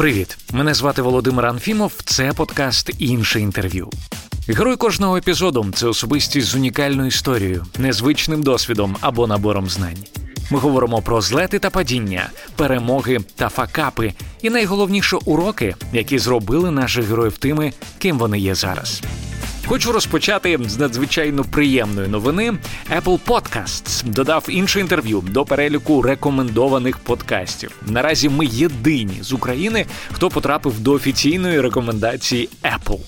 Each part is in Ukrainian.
Привіт! Мене звати Володимир Анфімов. Це подкаст інше інтерв'ю. Герой кожного епізоду це особистість з унікальною історією, незвичним досвідом або набором знань. Ми говоримо про злети та падіння, перемоги та факапи, і найголовніше уроки, які зробили наших героїв тими, ким вони є зараз. Хочу розпочати з надзвичайно приємної новини. Apple Podcasts додав інше інтерв'ю до переліку рекомендованих подкастів. Наразі ми єдині з України, хто потрапив до офіційної рекомендації Apple.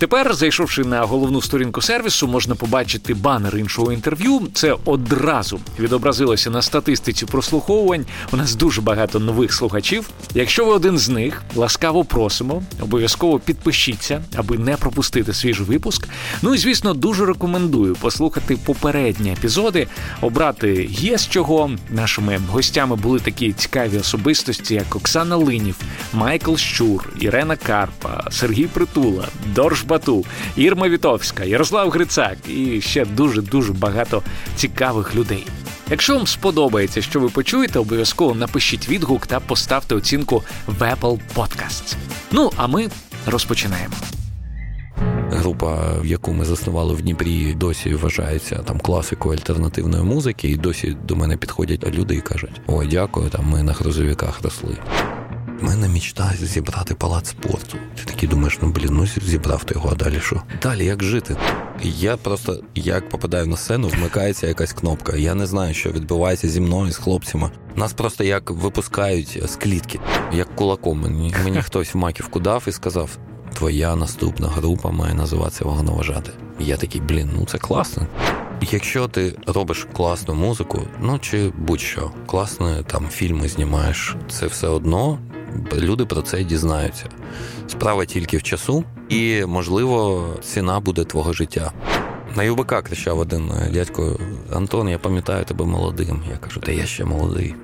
Тепер, зайшовши на головну сторінку сервісу, можна побачити банер іншого інтерв'ю. Це одразу відобразилося на статистиці прослуховувань. У нас дуже багато нових слухачів. Якщо ви один з них, ласкаво просимо, обов'язково підпишіться, аби не пропустити свіжий випуск. Ну і звісно, дуже рекомендую послухати попередні епізоди, обрати є з чого. Нашими гостями були такі цікаві особистості, як Оксана Линів, Майкл Щур, Ірена Карпа, Сергій Притула, Дорж Бату, Ірма Вітовська, Ярослав Грицак і ще дуже дуже багато цікавих людей. Якщо вам сподобається, що ви почуєте, обов'язково напишіть відгук та поставте оцінку в Apple Podcasts. Ну а ми розпочинаємо. Група, яку ми заснували в Дніпрі, досі вважається там класикою альтернативної музики, і досі до мене підходять люди і кажуть: Ой, дякую, там ми на грузовиках росли. У мене мічта зібрати палац спорту. Ти такий думаєш, ну блін, ну зібрав ти його, а далі що? Далі як жити? Я просто як попадаю на сцену, вмикається якась кнопка. Я не знаю, що відбувається зі мною, з хлопцями. Нас просто як випускають з клітки, як кулаком. Мені, мені хтось в маківку дав і сказав: Твоя наступна група має називатися вагоноважати. Я такий, блін, ну це класно. Якщо ти робиш класну музику, ну чи будь-що, класні там фільми знімаєш, це все одно люди про це дізнаються. Справа тільки в часу, і, можливо, ціна буде твого життя. На ЮБК кричав один дядько Антон, я пам'ятаю тебе молодим. Я кажу, та я ще молодий.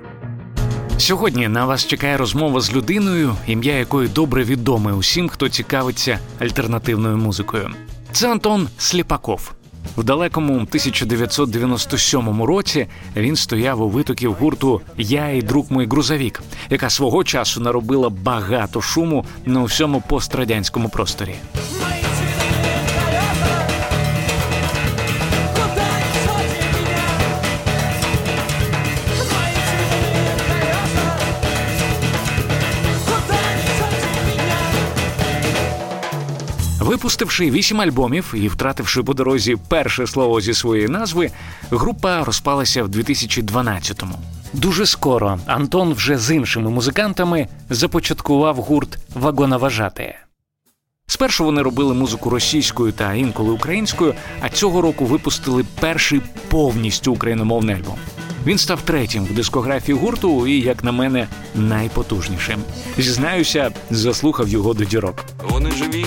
Сьогодні на вас чекає розмова з людиною, ім'я якої добре відоме усім, хто цікавиться альтернативною музикою. Це Антон Сліпаков. В далекому 1997 році він стояв у витоків гурту Я і друг мій грузовік, яка свого часу наробила багато шуму на всьому пострадянському просторі. Випустивши вісім альбомів і втративши по дорозі перше слово зі своєї назви, група розпалася в 2012-му. Дуже скоро Антон вже з іншими музикантами започаткував гурт Вагоноважати. Спершу вони робили музику російською та інколи українською, а цього року випустили перший повністю україномовний альбом. Він став третім в дискографії гурту і, як на мене, найпотужнішим. Зізнаюся, заслухав його до дірок. Вони живі.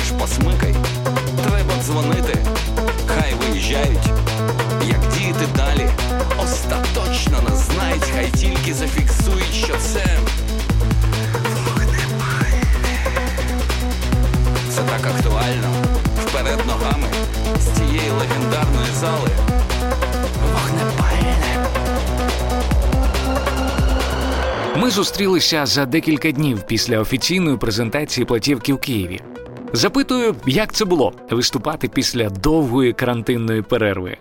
Довіряєш, посмикай. Треба дзвонити. Хай виїжджають. Як діяти далі? Остаточно не знають, хай тільки зафіксують, що це. Це так актуально. Вперед ногами з цієї легендарної зали. Ми зустрілися за декілька днів після офіційної презентації платівки в Києві. Запитую, як це було виступати після довгої карантинної перерви.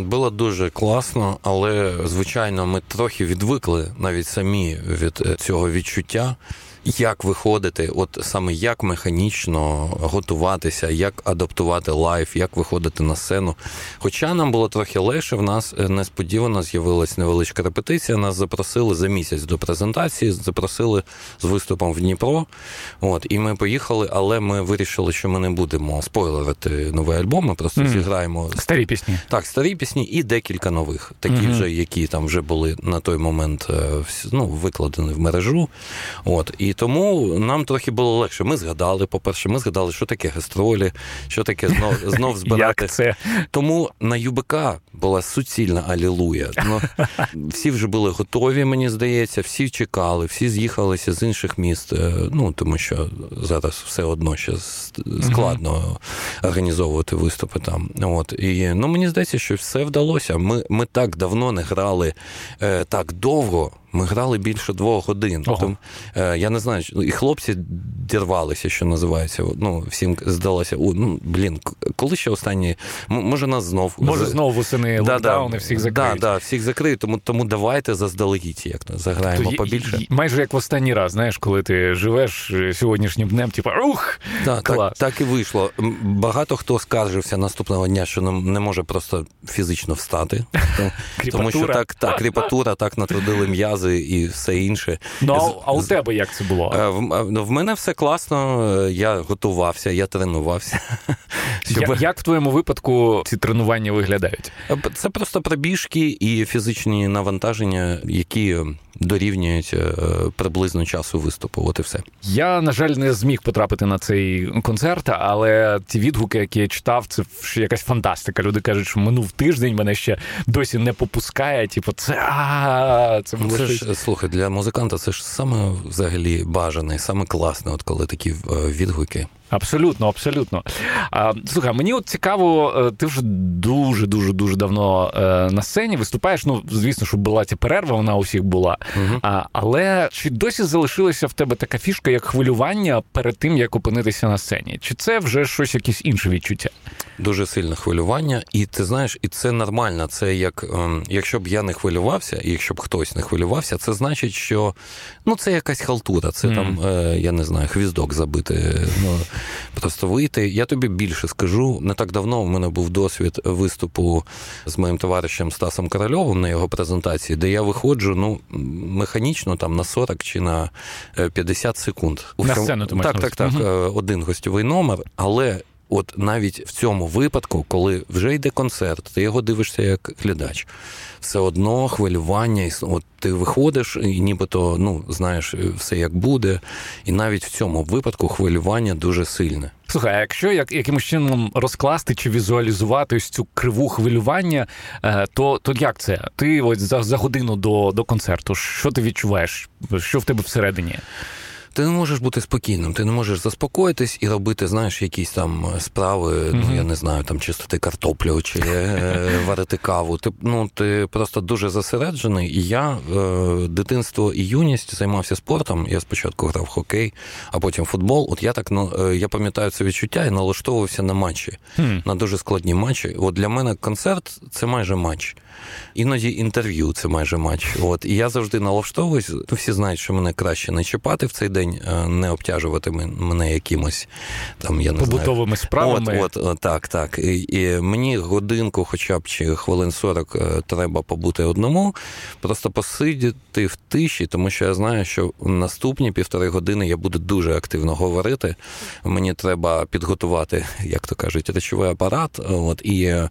Було дуже класно, але звичайно, ми трохи відвикли навіть самі від е, цього відчуття як виходити, от саме як механічно готуватися, як адаптувати live, як виходити на сцену. Хоча нам було трохи легше, в нас е, несподівано з'явилась невеличка репетиція. Нас запросили за місяць до презентації, запросили з виступом в Дніпро. От, І ми поїхали, але ми вирішили, що ми не будемо спойлерити новий альбом, ми просто mm. зіграємо старі пісні. Так, старі пісні і декілька нових, такі mm-hmm. вже, які там вже були на той момент е, ну, викладені в мережу. От, І І тому нам трохи було легше. Ми згадали, по-перше, ми згадали, що таке гастролі, що таке знов знов збирати. Як це? Тому на ЮБК була суцільна алілуя. Ну, Всі вже були готові, мені здається, всі чекали, всі з'їхалися з інших міст. Е, ну тому що зараз все одно ще складно організовувати виступи там. От і ну мені здається, що все вдалося. Ми, Ми так давно не грали е, так довго. Ми грали більше двох годин. Тому, е, я не знаю, і хлопці дірвалися, що називається. Ну, всім здалося, ну, блін, коли ще останні. Може, нас знов. Може, знову восени да, локдауни, всіх закриють. Так, да, да, всіх закриють, тому тому давайте заздалегідь, як то заграємо То, побільше. Майже як в останній раз, знаєш, коли ти живеш е, сьогоднішнім днем, типу, ух! Да, клас. Так, так і вийшло. Багато хто скаржився наступного дня, що не може просто фізично встати. Тому що так, так, кріпатура, так натрудили м'язи м'язи і все інше. Ну а у тебе як це було? Е, в, в мене все класно. Е, я готувався, я тренувався. Щоб... Як в твоєму випадку ці тренування виглядають? Е, це просто пробіжки і фізичні навантаження, які дорівнюють приблизно часу виступу. От і все. Я, на жаль, не зміг потрапити на цей концерт, але ті відгуки, які я читав, це якась фантастика. Люди кажуть, що минув тиждень мене ще досі не попускає. Типу, це а, це було це ж слухай, для музиканта це ж саме взагалі бажане, саме класне, от коли такі відгуки. Абсолютно, абсолютно. А, Слухай, мені от цікаво, е, ти вже дуже дуже дуже давно е, на сцені виступаєш. Ну, звісно, що була ця перерва, вона у всіх була. Угу. А, Але чи досі залишилася в тебе така фішка, як хвилювання перед тим, як опинитися на сцені? Чи це вже щось, якесь інше відчуття? Дуже сильне хвилювання, і ти знаєш, і це нормально. Це як ем, якщо б я не хвилювався, і якщо б хтось не хвилювався, це значить, що ну це якась халтура, це mm. там, е, я не знаю, хвіздок забити. Ну, просто вийти. Я тобі більше скажу. Не так давно в мене був досвід виступу з моїм товаришем Стасом Корольовим на його презентації, де я виходжу ну, механічно там на 40 чи на 50 е, секунд. На сцену ти Так, так, так. Угу. Один гостьовий номер, але. От навіть в цьому випадку, коли вже йде концерт, ти його дивишся як глядач, все одно хвилювання, от ти виходиш, і нібито ну знаєш все як буде, і навіть в цьому випадку хвилювання дуже сильне. Слухай, а якщо як якимось чином розкласти чи візуалізувати ось цю криву хвилювання, е, то то як це? Ти ось за за годину до, до концерту, що ти відчуваєш? Що в тебе всередині? Ти не можеш бути спокійним, ти не можеш заспокоїтись і робити, знаєш, якісь там справи, mm-hmm. ну я не знаю, там чистити картоплю чи е, варити каву. Ти ну ти просто дуже зосереджений. І я е, дитинство і юність займався спортом. Я спочатку грав в хокей, а потім футбол. От я так ну, е, я пам'ятаю це відчуття і налаштовувався на матчі, mm. на дуже складні матчі. От для мене концерт це майже матч. Іноді інтерв'ю це майже матч. От і я завжди налаштовуюсь. Ну, всі знають, що мене краще не чіпати в цей день, е, не обтяжувати мене якимось там. Я не побутовими знаю. справами. От, от так, так. І, і мені годинку, хоча б чи хвилин 40 е, треба побути одному, просто посидіти в тиші, тому що я знаю, що наступні півтори години я буду дуже активно говорити. Мені треба підготувати, як то кажуть, речовий апарат. От і е,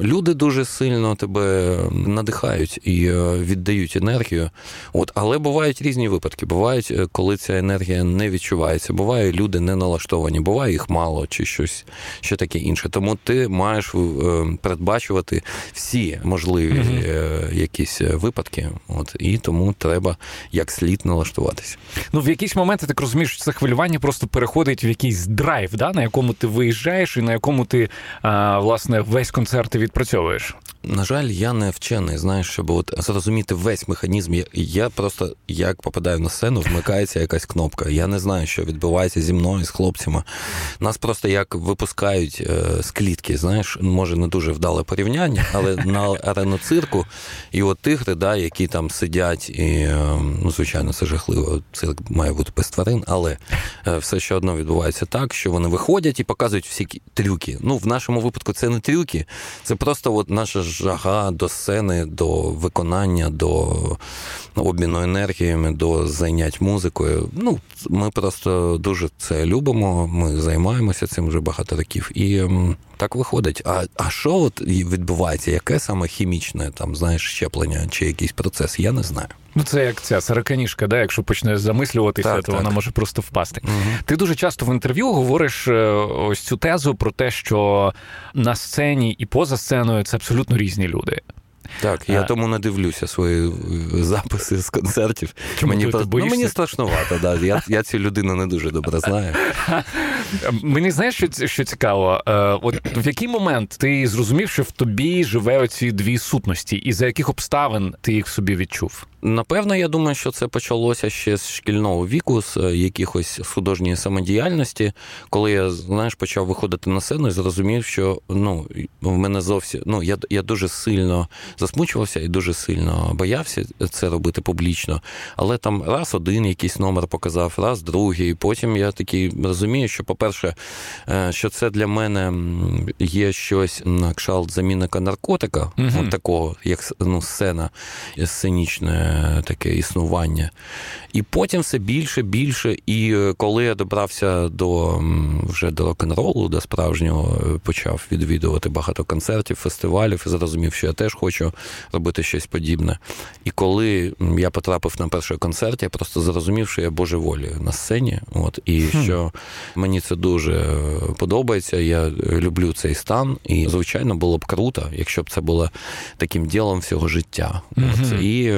люди дуже сильно тебе надихають і е, віддають енергію. От, Але бувають різні випадки. Бувають, е, коли ця енергія не відчувається. Буває, люди не налаштовані, буває їх мало чи щось ще таке інше. Тому ти маєш е, передбачувати всі можливі mm якісь випадки. От І тому треба як слід налаштуватися. Ну, в якісь моменти так розумієш, що це хвилювання просто переходить в якийсь драйв, да, на якому ти виїжджаєш і на якому ти власне весь концерт відпрацьовуєш. На жаль, я не вчений, знаєш, щоб от зрозуміти весь механізм. Я просто як попадаю на сцену, вмикається якась кнопка. Я не знаю, що відбувається зі мною, з хлопцями. Нас просто як випускають е, з клітки, знаєш, може не дуже вдале порівняння, але на арену цирку і от тигри, да, які там сидять, і е, ну, звичайно, це жахливо. Цирк має бути без тварин, але е, все ще одно відбувається так, що вони виходять і показують всі трюки. Ну, в нашому випадку це не трюки, це просто от наша жага до сцени, до виконання, до обміну енергіями, до зайнять музикою. Ну, Ми просто дуже це любимо, ми займаємося цим вже багато років. І так виходить. А а що от відбувається? Яке саме хімічне там, знаєш, щеплення чи якийсь процес? Я не знаю. Ну, це як ця сараканішка, да? якщо почнеш замислюватися, так, то так. вона може просто впасти. Угу. Ти дуже часто в інтерв'ю говориш е, ось цю тезу про те, що на сцені і поза сценою це абсолютно різні люди. Так, я а... тому не дивлюся свої е, записи з концертів. Чому мені ти, ти ну, мені страшнувато, да. Я я цю людину не дуже добре знаю. Мені знаєш, що що цікаво? Е, от в який момент ти зрозумів, що в тобі живе оці дві сутності, і за яких обставин ти їх собі відчув? Напевно, я думаю, що це почалося ще з шкільного віку, з е, якихось художньої самодіяльності, коли я знаєш, почав виходити на сцену і зрозумів, що ну в мене зовсім ну я я дуже сильно засмучувався і дуже сильно боявся це робити публічно. Але там раз один якийсь номер показав, раз другий. І Потім я такий розумію, що, по-перше, е, що це для мене є щось на кшалт замінника наркотика, угу. от такого, як ну, сцена сценічна таке існування. І потім все більше, більше. І е, коли я добрався до вже до рок-н-ролу, до справжнього е, почав відвідувати багато концертів, фестивалів, і зрозумів, що я теж хочу робити щось подібне. І коли я потрапив на перший концерт, я просто зрозумів, що я божеволію на сцені. От, І хм. що мені це дуже е, подобається. Я люблю цей стан. І, звичайно, було б круто, якщо б це було таким ділом всього життя. От, І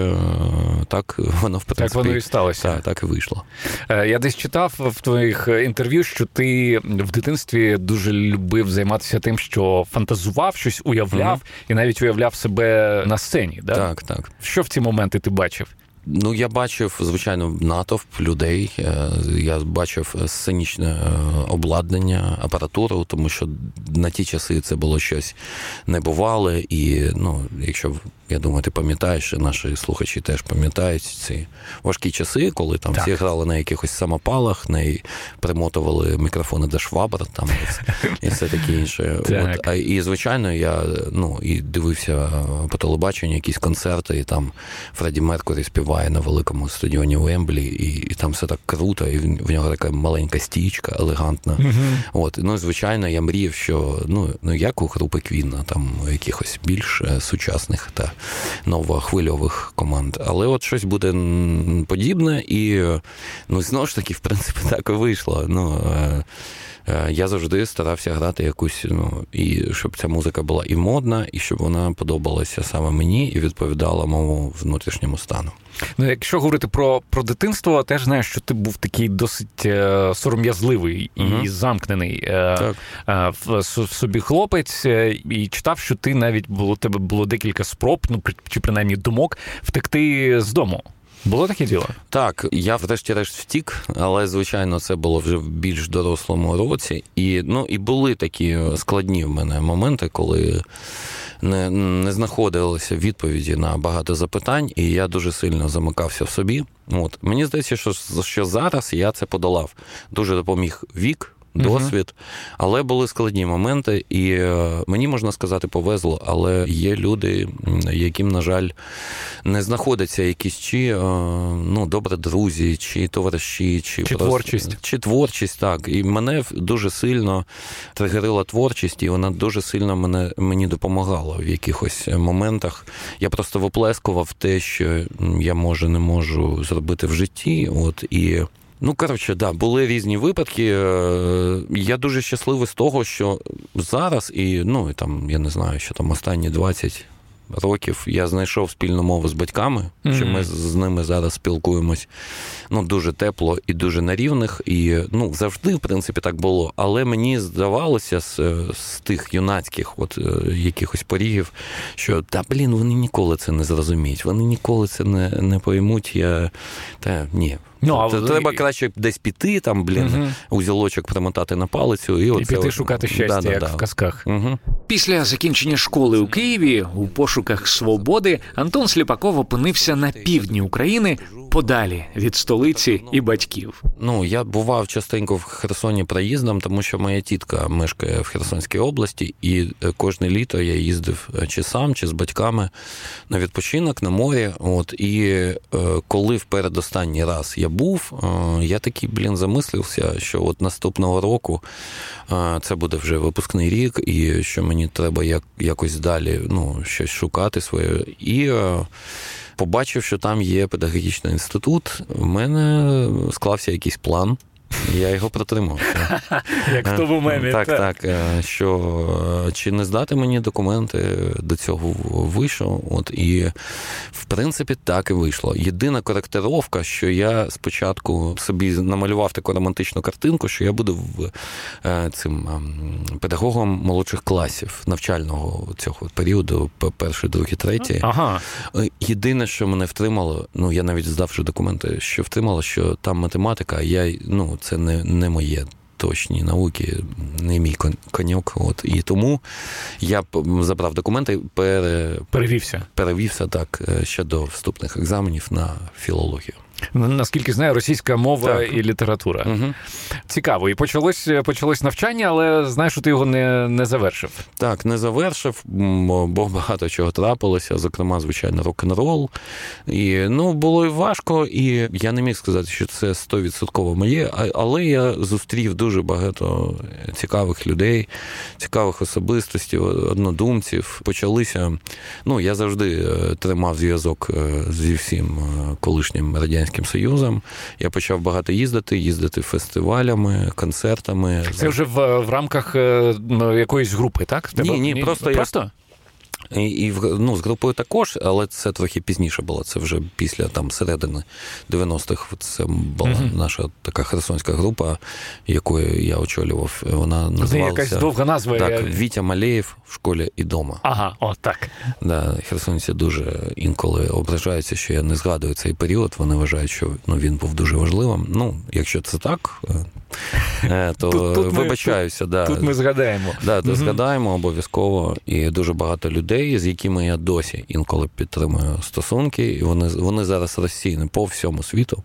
так воно в принципі, Так воно і сталося. Так, так і вийшло. Е, я десь читав в твоїх інтерв'ю, що ти в дитинстві дуже любив займатися тим, що фантазував, щось уявляв, mm і навіть уявляв себе на сцені. Да? Так, так. Що в ці моменти ти бачив? Ну, я бачив, звичайно, натовп людей. Е, я бачив сценічне е, обладнання, апаратуру, тому що на ті часи це було щось небувале. І ну, якщо я думаю, ти пам'ятаєш, наші слухачі теж пам'ятають ці важкі часи, коли там так. всі грали на якихось самопалах, не примотували мікрофони до швабр там і все таке інше. От, а, І, звичайно, я ну, і дивився по телебаченню якісь концерти, і там Фредді Меркурі співає на великому стадіоні Уемблі, і і там все так круто, і в нього така маленька стічка, елегантна. Угу. От, Ну, звичайно, я мріяв, що ну, ну як у групи Квінна, там якихось більш е, сучасних та новохвильових команд. Але от щось буде подібне, і ну, знову ж таки, в принципі, так і вийшло. Ну, е, е, я завжди старався грати якусь, ну, і щоб ця музика була і модна, і щоб вона подобалася саме мені і відповідала моєму внутрішньому стану. Ну, якщо говорити про про дитинство, теж знаю, що ти був такий досить е, сором'язливий і угу. замкнений е, е, в, в собі хлопець, е, і читав, що ти навіть було тебе було декілька спроб, ну чи принаймні думок втекти з дому. Було таке діло? Так, я врешті-решт втік, але звичайно це було вже в більш дорослому році. І ну і були такі складні в мене моменти, коли не не знаходилося відповіді на багато запитань, і я дуже сильно замикався в собі. От мені здається, що що зараз я це подолав. Дуже допоміг вік досвід. Але були складні моменти, і е, мені можна сказати, повезло, але є люди, яким, на жаль, не знаходяться якісь чи е, ну, добре друзі, чи товариші, чи, чи просто, творчість. Чи творчість, так. І мене дуже сильно тригерила творчість, і вона дуже сильно мене мені допомагала в якихось моментах. Я просто виплескував те, що я може не можу зробити в житті. От і Ну, коротше, да, були різні випадки. Е, я дуже щасливий з того, що зараз, і ну, і там, я не знаю, що там останні 20 років я знайшов спільну мову з батьками, mm-hmm. що ми з ними зараз спілкуємось ну, дуже тепло і дуже на рівних. І ну, завжди, в принципі, так було. Але мені здавалося з, з тих юнацьких от, е, якихось порігів, що та блін, вони ніколи це не зрозуміють, вони ніколи це не не поймуть. Я та ні. Ну, а... Треба краще десь піти, там, блін, угу. узілочок примотати на палицю і, і піти шукати щастя, да, як да, в казках. Угу. Після закінчення школи у Києві у пошуках свободи Антон Сліпаков опинився на півдні України подалі від столиці і батьків. Ну я бував частенько в Херсоні проїздом, тому що моя тітка мешкає в Херсонській області, і е, кожне літо я їздив е, чи сам, чи з батьками на відпочинок на морі. От і е, коли в передостанній раз я був, я такий блін замислився, що от наступного року це буде вже випускний рік, і що мені треба як якось далі ну, щось шукати своє. І побачив, що там є педагогічний інститут. У мене склався якийсь план. Я його протримав. Як в тому мемі. Так, так. Е, що е, чи не здати мені документи до цього вийшов? От і в принципі так і вийшло. Єдина коректировка, що я спочатку собі намалював таку романтичну картинку, що я буду е, цим педагогом молодших класів навчального цього періоду, перший, другий, третій. Ага. Єдине, що мене втримало, ну я навіть здав вже документи, що втримало, що там математика, я ну це не не моє. Точні науки, не мій коньок. От і тому я забрав документи, пере... перевівся. Перевівся так е, ще до вступних екзаменів на філологію. Наскільки знаю, російська мова так. і література. Угу. Цікаво. І почалось почалось навчання, але знаєш, що ти його не не завершив. Так, не завершив, бо багато чого трапилося, зокрема, звичайно, рок-н-рол. І ну, було і важко, і я не міг сказати, що це стовідсотково моє, але я зустрів дуже багато цікавих людей, цікавих особистостей, однодумців. Почалися. Ну, я завжди е, тримав зв'язок е, зі всім е, колишнім радянським. Радянським Союзом. Я почав багато їздити, їздити фестивалями, концертами. Це вже в, в рамках е, ну, якоїсь групи, так? Ні, ні, просто просто. І ну, з групою також, але це трохи пізніше було. Це вже після там середини 90-х. Це була uh-huh. наша така херсонська група, якою я очолював. Вона називалася... якась довга назва. Так, я... Вітя Малеєв в школі і дома. Ага, о, так. Да, Херсонці дуже інколи ображаються, що я не згадую цей період. Вони вважають, що ну, він був дуже важливим. Ну, якщо це так, е, то тут, тут вибачаюся. Ми, да. Тут ми згадаємо. Да, то згадаємо обов'язково. І дуже багато людей з якими я досі інколи підтримую стосунки, і вони вони зараз розсіяні по всьому світу.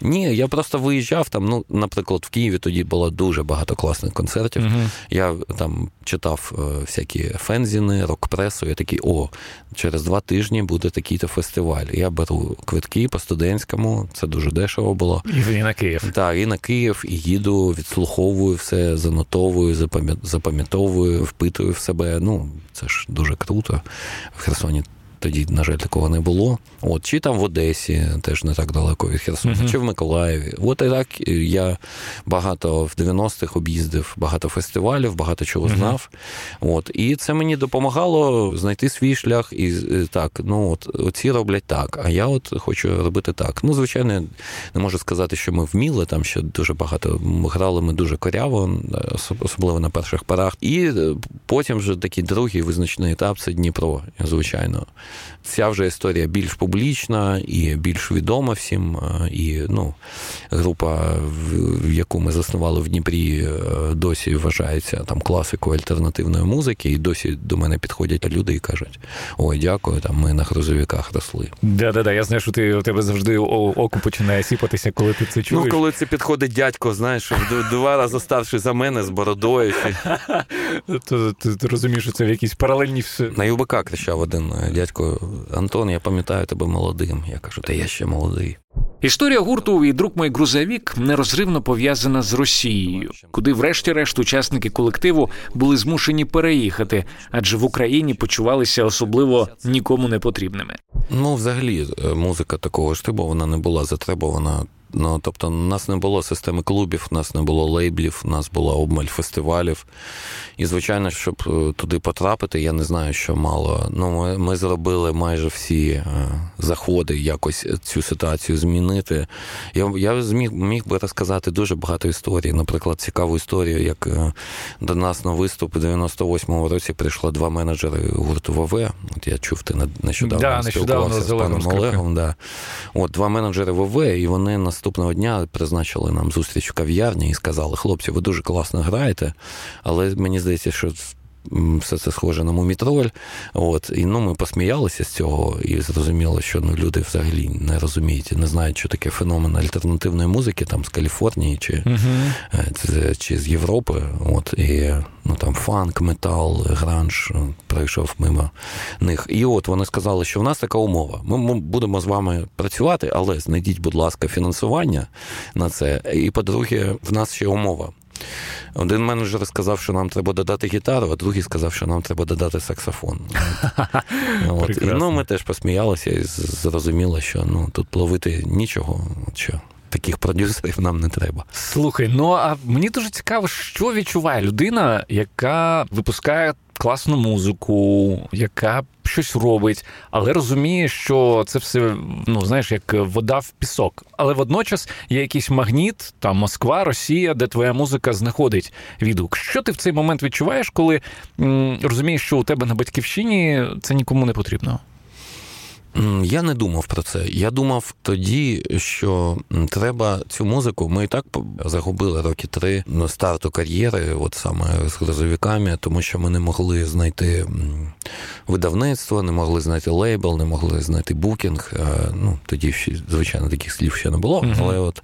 Ні, я просто виїжджав там. Ну, наприклад, в Києві тоді було дуже багато класних концертів. Я там читав е, всякі фензіни, рок-пресу. Я такий, о, через два тижні буде такий-то фестиваль. Я беру квитки по студентському, це дуже дешево було. І на Київ. Так, і на Київ, і їду, відслуховую все, занотовую, запам'ятовую, впитую в себе. Ну, це ж дуже круто. В Херсоні тоді, на жаль, такого не було. От, Чи там в Одесі, теж не так далеко від Херсона, uh-huh. чи в Миколаєві. От і так я багато в 90-х об'їздив, багато фестивалів, багато чого знав. Uh-huh. От, І це мені допомагало знайти свій шлях і так, ну от оці роблять так, а я от хочу робити так. Ну, звичайно, не можу сказати, що ми вміли, там ще дуже багато грали ми дуже коряво, особливо на перших парах. І потім вже такий другий визначний етап це Дніпро, звичайно. Ця вже історія більш публічна і більш відома всім. І ну, група, в яку ми заснували в Дніпрі, е, досі вважається там класикою альтернативної музики, і досі до мене підходять люди і кажуть: ой, дякую, там ми на грузовиках росли. Да-да-да, я знаю, що ти у тебе завжди око починає сіпатися, коли ти це чуєш. Ну, коли це підходить дядько, знаєш, два рази старший за мене з бородою. Ти розумієш, що це в якійсь паралельній На ЮБК кричав один дядько батько Антон, я пам'ятаю тебе молодим. Я кажу, та я ще молодий. Історія гурту і друг мой грузовік нерозривно пов'язана з Росією, куди, врешті-решт, учасники колективу були змушені переїхати, адже в Україні почувалися особливо нікому не потрібними. Ну, взагалі, е, музика такого ж типу, вона не була затребувана Ну, тобто, у нас не було системи клубів, у нас не було лейблів, у нас була обмаль фестивалів. І, звичайно, щоб е, туди потрапити, я не знаю, що мало. Ну, Ми ми зробили майже всі е, заходи, якось цю ситуацію змінити. Я я зміг міг би розказати дуже багато історій. Наприклад, цікаву історію, як е, до нас на виступ 98-му році прийшло два менеджери гурту ВВ. От я чув, ти нещодавно да, спілкувався з паном Олегом. Да. От Два менеджери ВВ, і вони нас наступного дня призначили нам зустріч у кав'ярні і сказали: хлопці, ви дуже класно граєте, але мені здається, що все це схоже на мумітроль. От, І ну, ми посміялися з цього і зрозуміло, що ну, люди взагалі не розуміють, не знають, що таке феномен альтернативної музики там з Каліфорнії чи uh-huh. чи з Європи. От, І ну, там фанк, метал, гранж пройшов мимо них. І от вони сказали, що в нас така умова. Ми будемо з вами працювати, але знайдіть, будь ласка, фінансування на це. І по-друге, в нас ще умова. Один менеджер сказав, що нам треба додати гітару, а другий сказав, що нам треба додати саксофон. От. І ну, ми теж посміялися і зрозуміло, що ну, тут ловити нічого. що Таких продюсерів нам не треба. Слухай, ну а мені дуже цікаво, що відчуває людина, яка випускає класну музику, яка щось робить, але розуміє, що це все ну знаєш, як вода в пісок. Але водночас є якийсь магніт, там Москва, Росія, де твоя музика знаходить відгук. Що ти в цей момент відчуваєш, коли м, розумієш, що у тебе на батьківщині це нікому не потрібно? Я не думав про це. Я думав тоді, що треба цю музику. Ми і так загубили роки три на старту кар'єри, от саме з грозовиками, тому що ми не могли знайти видавництво, не могли знайти лейбл, не могли знайти букінг. Ну тоді звичайно таких слів ще не було. uh Але от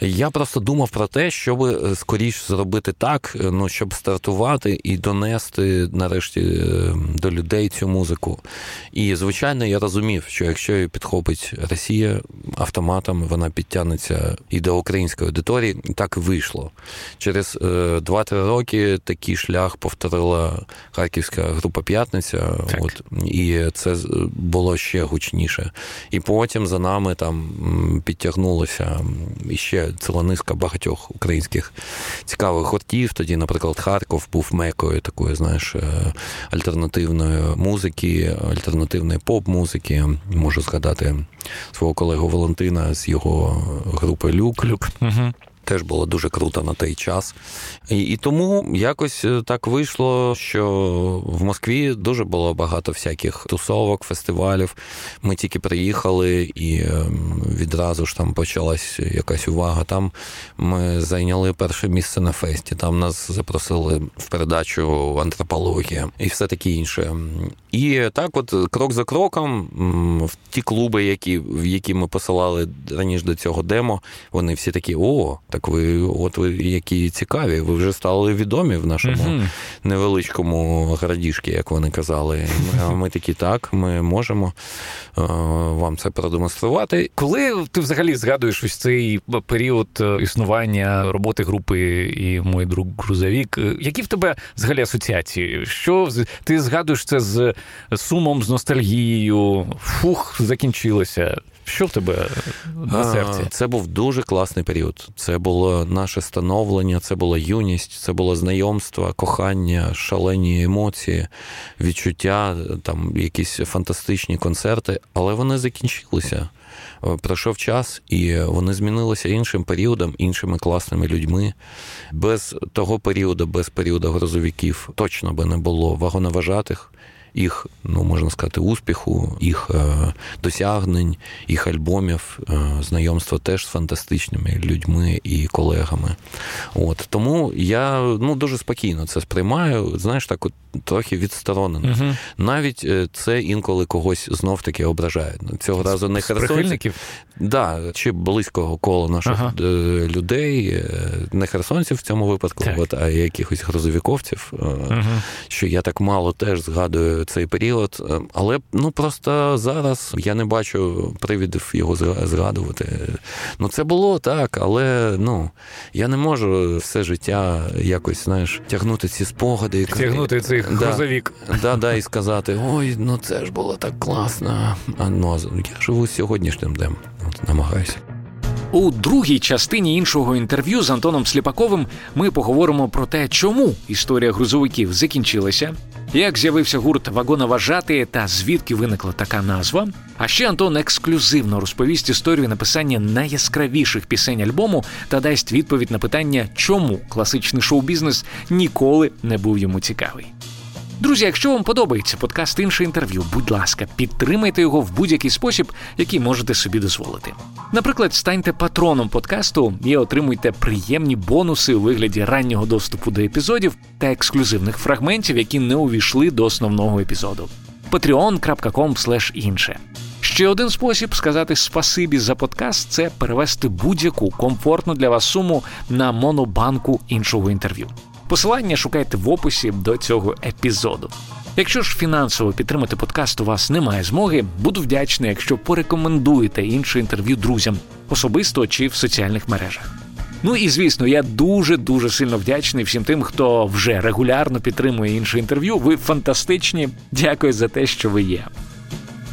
я просто думав про те, щоб е, скоріш зробити так, ну щоб стартувати і донести нарешті е, до людей цю музику. І звичайно, я розумію розумів, що якщо її підхопить Росія автоматом, вона підтягнеться і до української аудиторії. Так і вийшло. Через 2-3 е, роки такий шлях повторила харківська група П'ятниця, от, і це було ще гучніше. І потім за нами там підтягнулося іще ціла низка багатьох українських цікавих гуртів. Тоді, наприклад, Харков був мекою такої, знаєш, е, альтернативної музики, альтернативної поп-музики можу згадати свого колегу Валентина з його групи Люк. Люк. Угу. Теж було дуже круто на той час. І і тому якось е, так вийшло, що в Москві дуже було багато всяких тусовок, фестивалів. Ми тільки приїхали, і ем, відразу ж там почалась якась увага. Там ми зайняли перше місце на фесті. Там нас запросили в передачу антропологія і все таке інше. І так, от крок за кроком, в ті клуби, які в які ми посилали раніше до цього демо, вони всі такі: о, так ви, от ви які цікаві, ви вже стали відомі в нашому uh-huh. невеличкому градішки, як вони казали. А ми такі, так, ми можемо е, вам це продемонструвати. Коли ти взагалі згадуєш ось цей період е, існування роботи групи і мой друг Грузовік, е, які в тебе взагалі асоціації? Що ти згадуєш це з сумом, з ностальгією? Фух, закінчилося. Що в тебе на серці? Це був дуже класний період. Це було наше становлення, це була юність, це було знайомство, кохання, шалені емоції, відчуття, там якісь фантастичні концерти, але вони закінчилися. Пройшов час, і вони змінилися іншим періодом, іншими класними людьми. Без того періоду, без періоду грозовиків, точно би не було вагоноважатих їх, ну можна сказати, успіху, їх е, досягнень, їх альбомів, е, знайомства теж з фантастичними людьми і колегами. От Тому я ну, дуже спокійно це сприймаю, знаєш, так от трохи відсторонено. Угу. Навіть е, це інколи когось знов таки ображає. Цього разу не херсонців. Да, чи близького кола наших ага. людей, не херсонців в цьому випадку, от, а якихось грозовіковців, угу. що я так мало теж згадую цей період. Е, але ну просто зараз я не бачу привідів його згадувати. Ну це було так, але ну я не можу все життя якось знаєш тягнути ці спогади, тягнути цей грузовік. Да, да, і сказати: ой, ну це ж було так класно. А ну я живу сьогоднішнім днем. От намагаюся. У другій частині іншого інтерв'ю з Антоном Сліпаковим ми поговоримо про те, чому історія грузовиків закінчилася, як з'явився гурт вагоноважати та звідки виникла така назва. А ще Антон ексклюзивно розповість історію написання найяскравіших пісень альбому та дасть відповідь на питання, чому класичний шоу-бізнес ніколи не був йому цікавий. Друзі, якщо вам подобається подкаст інше інтерв'ю, будь ласка, підтримайте його в будь-який спосіб, який можете собі дозволити. Наприклад, станьте патроном подкасту і отримуйте приємні бонуси у вигляді раннього доступу до епізодів та ексклюзивних фрагментів, які не увійшли до основного епізоду. patreon.com інше. Ще один спосіб сказати спасибі за подкаст це перевести будь-яку комфортну для вас суму на монобанку іншого інтерв'ю. Посилання шукайте в описі до цього епізоду. Якщо ж фінансово підтримати подкаст у вас немає змоги, буду вдячний, якщо порекомендуєте інше інтерв'ю друзям, особисто чи в соціальних мережах. Ну і звісно, я дуже дуже сильно вдячний всім тим, хто вже регулярно підтримує інше інтерв'ю. Ви фантастичні. Дякую за те, що ви є.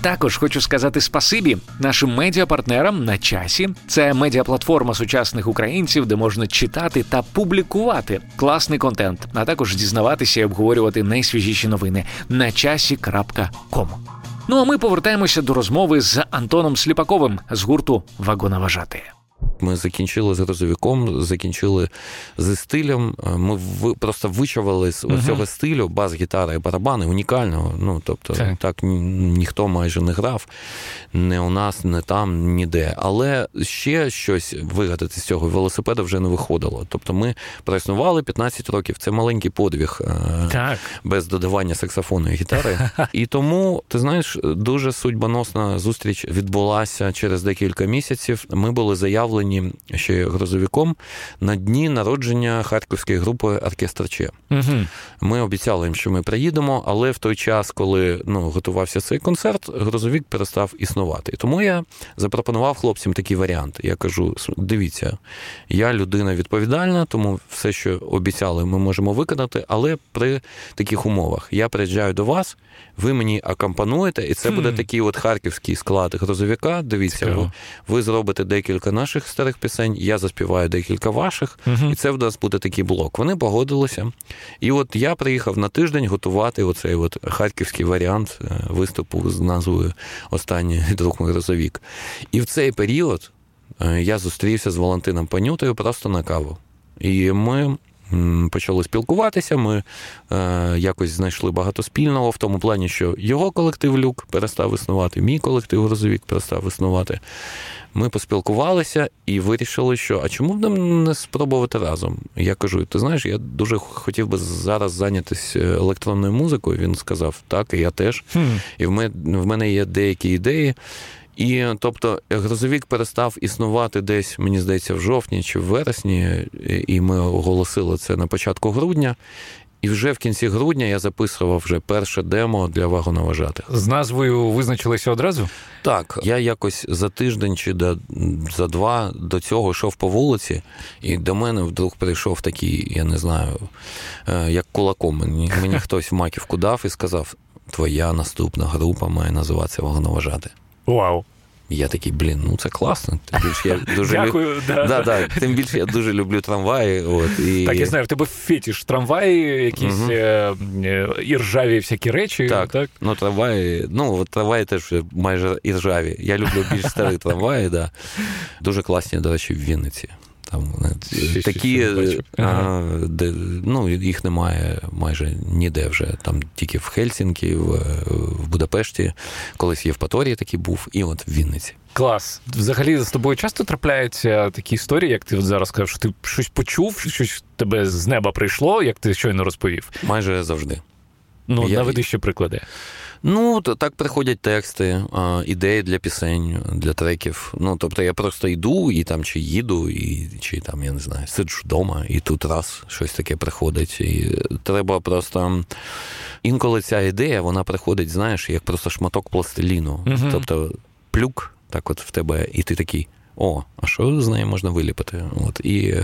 Також хочу сказати спасибі нашим медіапартнерам на часі. Це медіаплатформа сучасних українців, де можна читати та публікувати класний контент, а також дізнаватися і обговорювати найсвіжіші новини на часі.ком. Ну а ми повертаємося до розмови з Антоном Сліпаковим з гурту Вагоноважати. Ми закінчили з розовіком, закінчили зі стилем. Ми в, просто вичавили з uh цього стилю бас, гітара і барабани унікального. Ну тобто, так. так ніхто майже не грав, не у нас, не там, ніде. Але ще щось вигадати з цього велосипеда вже не виходило. Тобто, ми проіснували 15 років. Це маленький подвіг е, так. без додавання саксофону і гітари. І тому ти знаєш, дуже судьбоносна зустріч відбулася через декілька місяців. Ми були заявлені заявлені ще грозовиком на дні народження харківської групи Оркестр Че. Угу. Ми обіцяли їм, що ми приїдемо, але в той час, коли ну, готувався цей концерт, грозовік перестав існувати. І тому я запропонував хлопцям такий варіант. Я кажу: дивіться, я людина відповідальна, тому все, що обіцяли, ми можемо виконати, але при таких умовах я приїжджаю до вас, ви мені акомпануєте, і це буде такий от харківський склад грозовіка. Дивіться, ви, ви зробите декілька наших старих пісень, я заспіваю декілька ваших, угу. і це в нас буде такий блок. Вони погодилися. І от я приїхав на тиждень готувати оцей от харківський варіант е, виступу з назвою Останній друг мій розовік. І в цей період е, я зустрівся з Валентином Панютою просто на каву. І ми почали спілкуватися. Ми е, якось знайшли багато спільного в тому плані, що його колектив Люк перестав існувати, мій колектив Розовік перестав існувати. Ми поспілкувалися і вирішили, що а чому б нам не спробувати разом? Я кажу: ти знаєш, я дуже хотів би зараз зайнятися електронною музикою. Він сказав, так, і я теж. Хм. І в мене є деякі ідеї. І тобто грозовік перестав існувати десь, мені здається, в жовтні чи в вересні, і ми оголосили це на початку грудня. І вже в кінці грудня я записував вже перше демо для вагоноважатих. З назвою визначилися одразу? Так, я якось за тиждень чи до, за два до цього йшов по вулиці, і до мене вдруг прийшов такий, я не знаю, е, як кулаком. Мені, мені хтось в маківку дав і сказав: Твоя наступна група має називатися вагоноважати. Вау. Я такий, блін, ну це класно. Тим більше я дуже Дякую, люб... да. Да, да. Тим більше я дуже люблю трамваї. От, і... Так, я знаю, в тебе фетиш трамваї, якісь угу. і ржаві всякі речі. Так, так? ну трамваї, ну трамваї теж майже іржаві. Я люблю більш старі трамваї, да. Дуже класні, до речі, в Вінниці. Там ще, такі, ще а, де, ну, їх немає майже ніде вже. Там тільки в Хельсінкі, в, в Будапешті, колись Євпаторії такий був, і от в Вінниці. Клас. Взагалі з тобою часто трапляються такі історії, як ти от зараз сказав, що ти щось почув, щось тебе з неба прийшло, як ти щойно розповів? Майже завжди. Ну, Я... наведи ще приклади. Ну, так приходять тексти, ідеї для пісень, для треків. Ну, тобто я просто йду і там чи їду, і чи там, я не знаю, сиджу вдома, і тут раз щось таке приходить. І треба просто. Інколи ця ідея, вона приходить, знаєш, як просто шматок пластиліну. uh Тобто плюк, так от в тебе, і ти такий. О, а що з нею можна виліпити? От, І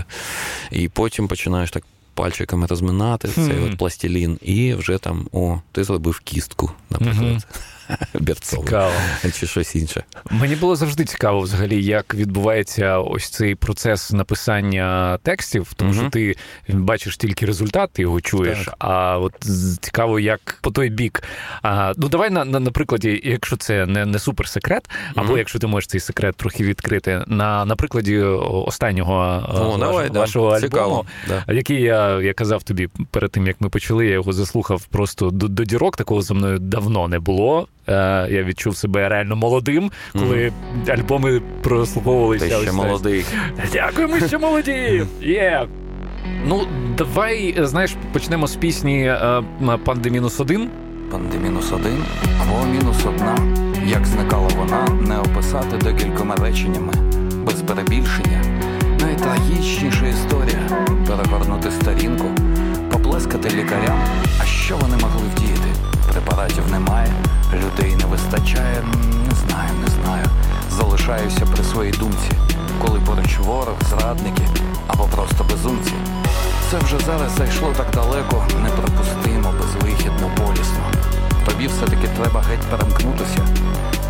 і потім починаєш так пальчиками розминати mm-hmm. цей от пластилін, і вже там, о, ти зробив кістку, наприклад. Берцова Цікаво. чи щось інше. Мені було завжди цікаво, взагалі, як відбувається ось цей процес написання текстів, тому що ти бачиш тільки результат, ти його чуєш. Так. А от цікаво, як по той бік. А, ну давай на, на, на прикладі, якщо це не, не суперсекрет, або якщо ти можеш цей секрет трохи відкрити, на, на прикладі останнього О, вашого, давай, вашого Цікаво. альбому, Да. який я, я казав тобі перед тим, як ми почали, я його заслухав просто до, до дірок. Такого за мною давно не було. Е, я відчув себе реально молодим, коли альбоми прослуховувалися. Ти ще молодий. Дякую, ми ще молоді. Є. Ну, давай, знаєш, почнемо з пісні е, Панди мінус один. Панди мінус один, або мінус одна. Як зникала вона, не описати декількома реченнями, без перебільшення. Найтрагічніша історія перегорнути сторінку, поплескати лікарям. А що вони могли вдіяти? Препаратів немає, людей не вистачає. Не знаю, не знаю. Залишаюся при своїй думці, коли поруч ворог, зрадники або просто безумці. Це вже зараз зайшло так далеко, неприпустимо, безвихідно, болісно. Тобі все-таки треба геть перемкнутися.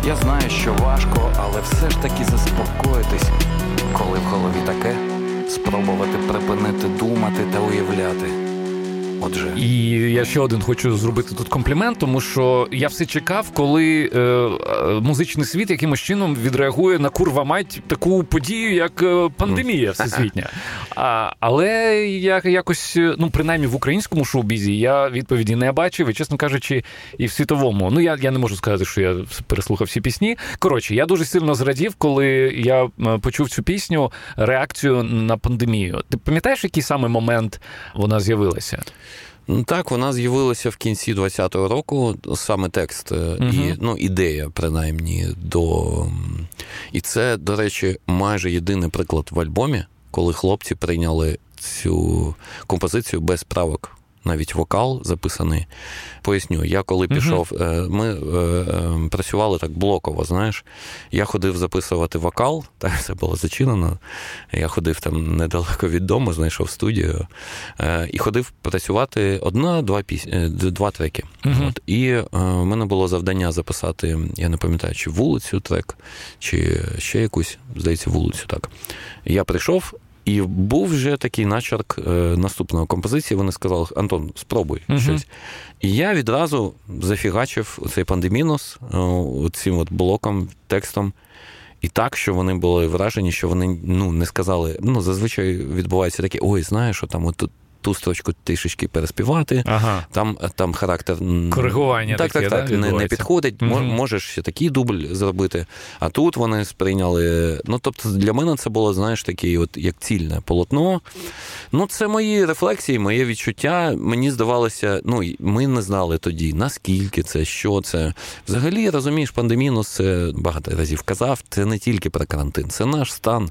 Я знаю, що важко, але все ж таки заспокоїтись, коли в голові таке, спробувати припинити думати та уявляти. Отже, І я ще один хочу зробити тут комплімент, тому що я все чекав, коли е, е, музичний світ якимось чином відреагує на курва мать таку подію, як е, пандемія всесвітня. А, але я якось, ну принаймні в українському шоу-бізі я відповіді не бачив, і чесно кажучи, і в світовому. Ну я, я не можу сказати, що я переслухав всі пісні. Коротше, я дуже сильно зрадів, коли я е, почув цю пісню, реакцію на пандемію. Ти пам'ятаєш, який саме момент вона з'явилася? Ну так, вона з'явилася в кінці 20-го року, саме текст угу. і ну, ідея, принаймні, до. І це, до речі, майже єдиний приклад в альбомі, коли хлопці прийняли цю композицію без правок. Навіть вокал записаний. Поясню, я коли Мгм. пішов, е, ми е, е, працювали так блоково, знаєш. Я ходив записувати вокал, так все було зачинено. Я ходив там недалеко від дому, знайшов студію е, і ходив працювати одна-два піс... е, два треки. Мгм. От. І в мене було завдання записати, я не пам'ятаю, чи вулицю трек, чи ще якусь, здається, вулицю так. Я прийшов. І був вже такий начерк е, наступної композиції. Вони сказали: Антон, спробуй Мгм. щось. І я відразу зафігачив цей пандемінус е, цим от блоком, текстом. І так, що вони були вражені, що вони ну, не сказали. Ну, зазвичай відбувається таке: ой, знаєш, що там от ту строчку трішечки переспівати. Ага. Там, там характер Коригування так, таке, так, так, да, не, не підходить. Мгм. Можеш ще такий дубль зробити. А тут вони сприйняли. Ну, тобто, для мене це було, знаєш, таке, от як цільне полотно. Ну, це мої рефлексії, моє відчуття. Мені здавалося, ну ми не знали тоді, наскільки це, що це. Взагалі, розумієш, пандемінус це багато разів казав. Це не тільки про карантин, це наш стан,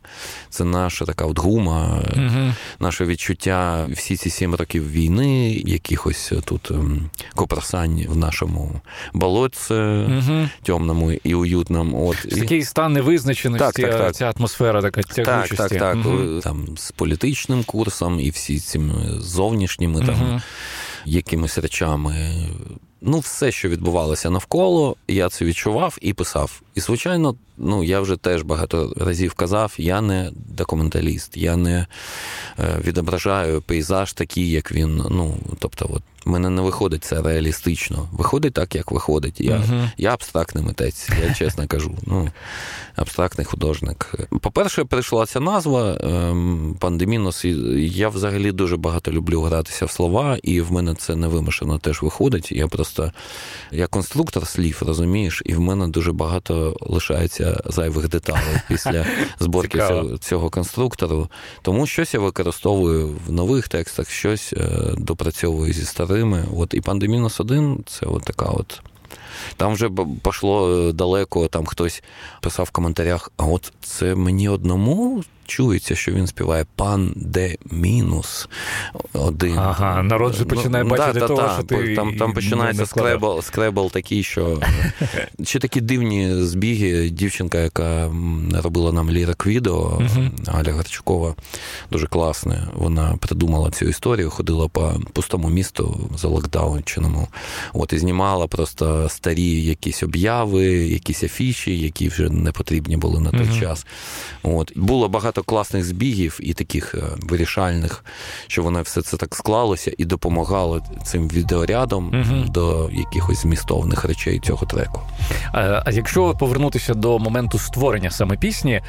це наша така от гума, Угу. наше відчуття всі ці сім років війни, якихось тут ем, копросань в нашому болотці Угу. темному і уютному. От і- Такий стан невизначеності, Так, так, так. ця атмосфера така так, тягучості. так, так. Мгм. Там з політичним курсом і всі цими зовнішніми там якимись речами. Ну, все, що відбувалося навколо, я це відчував і писав. І, звичайно, ну я вже теж багато разів казав, я не документаліст, я не е, відображаю пейзаж такий, як він. Ну, тобто, от мене не виходить це реалістично. Виходить так, як виходить. Я, Мгм. я абстрактний митець, я чесно кажу. Ну, абстрактний художник. По-перше, прийшла ця назва ем, пандемінус. Я взагалі дуже багато люблю гратися в слова, і в мене це невимушено теж виходить. Я просто я конструктор слів, розумієш, і в мене дуже багато лишається зайвих деталей після зборки цього, цього конструктору. Тому щось я використовую в нових текстах, щось е, допрацьовую зі старими. От і пандемінус 1 це от така от. Там вже пошло пішло е, далеко, там хтось писав в коментарях: а от це мені одному чується, що він співає пан де мінус один. Ага, народ вже Ну, починає да, бачити та, того, та, що ти там, там починається скребл, скребл такий, що чи такі дивні збіги. Дівчинка, яка робила нам лірик відео, Мгм. Аля Гарчукова, дуже класне. Вона придумала цю історію, ходила по пустому місту за локдаунчиному. От і знімала просто старі якісь обяви, якісь афіші, які вже не потрібні були на той uh-huh. час. От було багато класних збігів і таких е, вирішальних, що воно все це так склалося і допомагало цим відеорядом uh-huh. до якихось змістовних речей цього треку. А, а якщо повернутися до моменту створення саме пісні,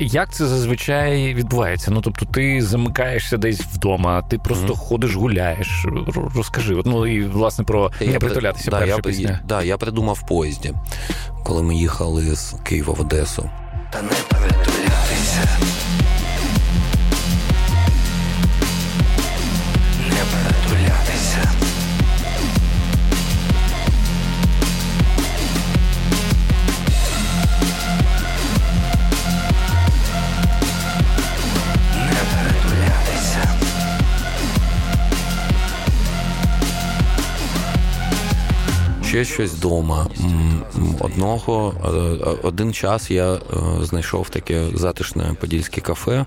як це зазвичай відбувається? Ну тобто, ти замикаєшся десь вдома, ти просто mm-hmm. ходиш, гуляєш. Розкажи. Ну і власне про не притулятися. Да, перша я, пісня. Да, я придумав в поїзді, коли ми їхали з Києва в Одесу. Та не притулятися. Yeah. Ще щось вдома. Одного е, один час я е, знайшов таке затишне подільське кафе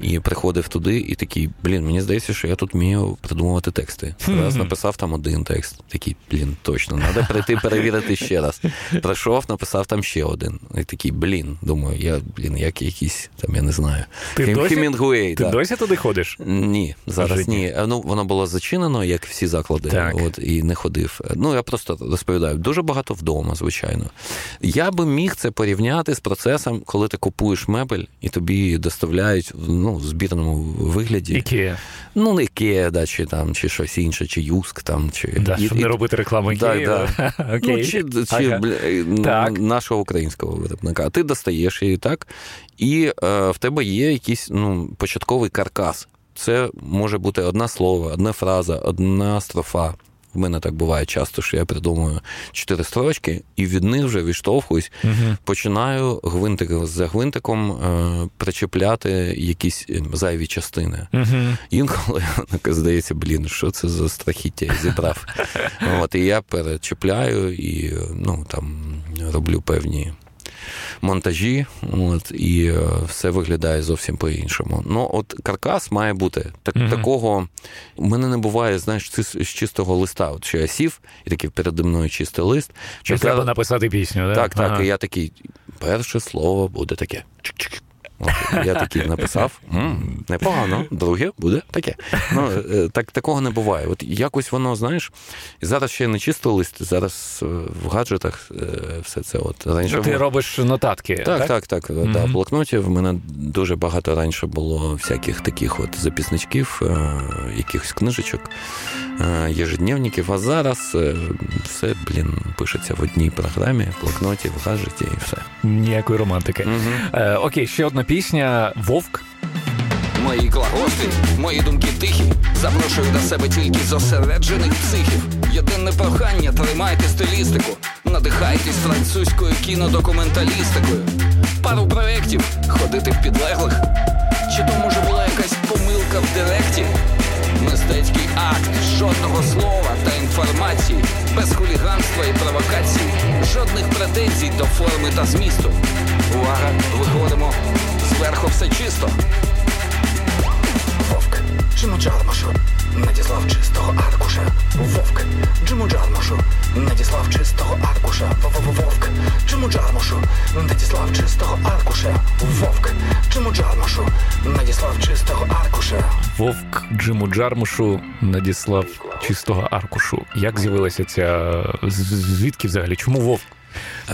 і приходив туди, і такий, блін, мені здається, що я тут вмію придумувати тексти. Раз написав там один текст. Такий, блін, точно, треба прийти перевірити ще раз. Прийшов, написав там ще один. І такий, блін, думаю, я блін, як якийсь там, я не знаю. Ти Хім, досі. Ти досі туди ходиш? Ні, зараз ні. Ну, воно було зачинено, як всі заклади. Так. От, І не ходив. Ну, я просто розповідаю, дуже багато вдома, звичайно. Я би міг це порівняти з процесом, коли ти купуєш мебель і тобі доставляють ну, в збірному вигляді. Ікея. Ну, не Ікея, да, чи там, чи щось інше, чи Юск там, чи. Да, і, щоб і... не робити рекламу Ікеї. Да, да. Ну, чи чи ага. бля, нашого українського виробника. А Ти достаєш її так, і е, в тебе є якийсь ну, початковий каркас. Це може бути одна слово, одна фраза, одна строфа. В мене так буває часто, що я придумую чотири строчки, і від них вже відштовхуюсь, uh починаю гвинтик за гвинтиком е, причепляти якісь е, зайві частини. uh Інколи здається, блін, що це за страхіття я зібрав. От, І я перечепляю і ну, там роблю певні монтажі, от, і е, все виглядає зовсім по-іншому. Ну, от каркас має бути. Так, mm-hmm. Такого у мене не буває, знаєш, з чистого листа. От що я сів, і такий переді мною чистий лист. Що треба написати пісню, да? так? Так, ага. і я такий, перше слово буде таке. Чик-чик. От, Я такий написав, непогано, друге буде таке. Ну, е, так, Такого не буває. От якось воно, знаєш, і зараз ще не чисто лист, зараз е, в гаджетах е, все це. От раніше Ти робиш нотатки. Так, так, так. так mm-hmm. да, блокнотів. В мене дуже багато раніше було всяких таких от записничків, якихось книжечок, єжедневників, а зараз все, блін, пишеться в одній програмі, блокноті, в гаджеті і все. Ніякої романтики. Mm-hmm. Окей, ще одна пісня Вовк. Мої клаготи, мої думки тихі. Запрошую до себе тільки зосереджених психів. Єдине прохання, тримайте стилістику, надихайтесь французькою кінодокументалістикою. Пару проєктів ходити в підлеглих. Чи то може була якась помилка в директі? Мистецький акт, жодного слова та інформації, без хуліганства і провокацій, жодних претензій до форми та змісту. Увага, виходимо зверху все чисто. Вовк, чому Джармашу надіслав чистого аркуша. Вовк, чому Джармашу надіслав чистого аркуша. Вовк, чому Джармашу надіслав чистого аркуша. Джиму Джармушу надіслав чистого аркушу. Як з'явилася ця звідки взагалі? Чому вовк?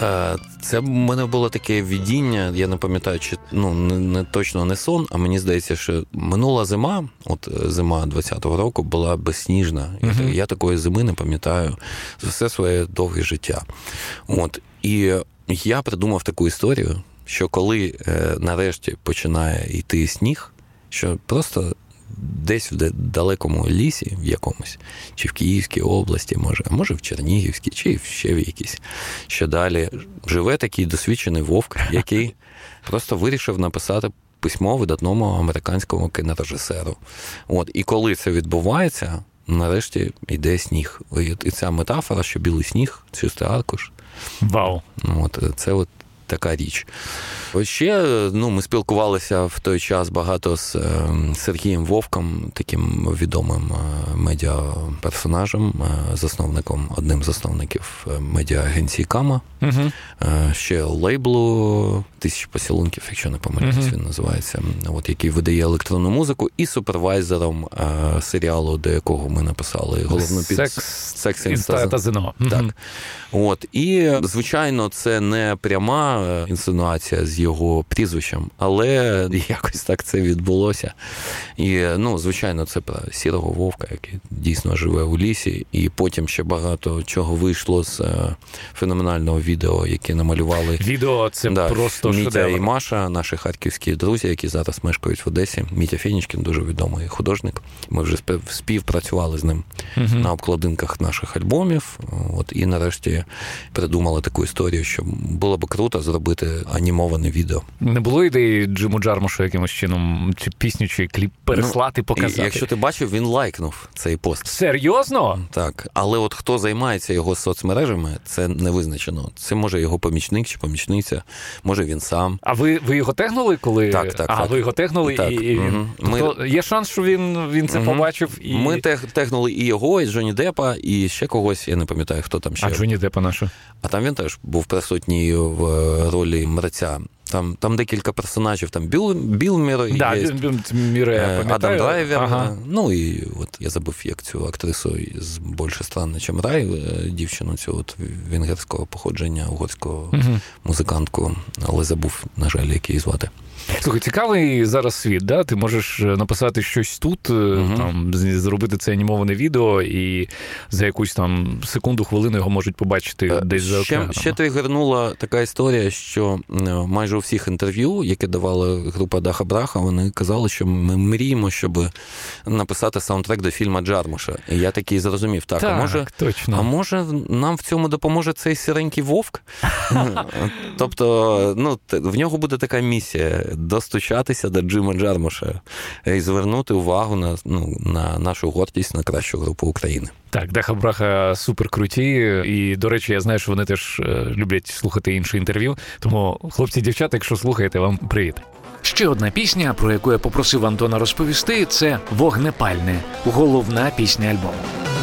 Е, це в мене було таке відіння, я не пам'ятаю, чи ну не, не точно не сон, а мені здається, що минула зима, от е, зима 20-го року, була безсніжна. Uh-huh. Я такої зими не пам'ятаю за все своє довге життя. От І я придумав таку історію, що коли е, нарешті починає йти сніг, що просто десь в далекому лісі, в якомусь, чи в Київській області, може, а може в Чернігівській, чи ще в якійсь, що далі живе такий досвідчений вовк, який просто вирішив написати письмо видатному американському кінорежисеру. От, І коли це відбувається, нарешті йде сніг. І ця метафора, що білий сніг, чистий аркуш. Вау. От, Це от така річ. Ще ну, ми спілкувалися в той час багато з ем, Сергієм Вовком, таким відомим е, медіаперсонажем, е, засновником, одним з засновників е, медіа-агенції Кама, угу. ще лейблу тисячі поцілунків, якщо не помиляюсь, угу. він називається, от який видає електронну музику, і супервайзером серіалу, до якого ми написали головну під Секс, та ЗНО. Так. От. І, звичайно, це не пряма інсинуація з його прізвищем, але якось так це відбулося. І, ну, звичайно, це про сірого вовка, який дійсно живе у лісі, і потім ще багато чого вийшло з е, феноменального відео, яке намалювали відео. Це да, просто Мітя шедевр. і Маша, наші харківські друзі, які зараз мешкають в Одесі. Мітя Фінічкін дуже відомий художник. Ми вже співпрацювали з ним угу. на обкладинках наших альбомів. От і нарешті придумали таку історію, що було б круто зробити анімоване відео. Не було ідеї Джиму Джармушу якимось чином чи пісню, чи кліп переслати, ну, показати. Якщо ти бачив, він лайкнув цей пост. Серйозно? Так, але от хто займається його соцмережами, це не визначено. Це може його помічник чи помічниця, може він сам. А ви ви його тегнули, коли так, так, а так. ви його тегнули так. і, і угу. тобто Ми... є шанс, що він він це угу. побачив. І... Ми тег, тегнули і його, і Джоні Депа, і ще когось. Я не пам'ятаю, хто там ще. А Джоні Депа наша. А там він теж був присутній в ролі мреця. Там там декілька персонажів, там Біл Біл Міре, да, є, Міре, Адам Драйвер. Ага. Ну і от я забув, як цю актрису з більше стран, чим рай, дівчину цю от венгерського походження, угорського угу. музикантку, але забув, на жаль, як її звати. Слухай, цікавий зараз світ, да? Ти можеш написати щось тут, угу. там зробити це анімоване відео, і за якусь там секунду, хвилину його можуть побачити десь за океаном. Ще, ще тригернула така історія, що майже у всіх інтерв'ю, які давала група Даха Браха, вони казали, що ми мріємо, щоб написати саундтрек до фільму Джармуша. І я такий зрозумів, так, так а може точно. а може нам в цьому допоможе цей сіренький вовк? Тобто, ну, в нього буде така місія достучатися до Джима Джармуша і звернути увагу на ну, на нашу гордість на кращу групу України. Так, Даха Браха супер круті. І, до речі, я знаю, що вони теж люблять слухати інші інтерв'ю. Тому, хлопці, дівчата, якщо слухаєте, вам привіт. Ще одна пісня, про яку я попросив Антона розповісти, це Вогнепальне, головна пісня альбому.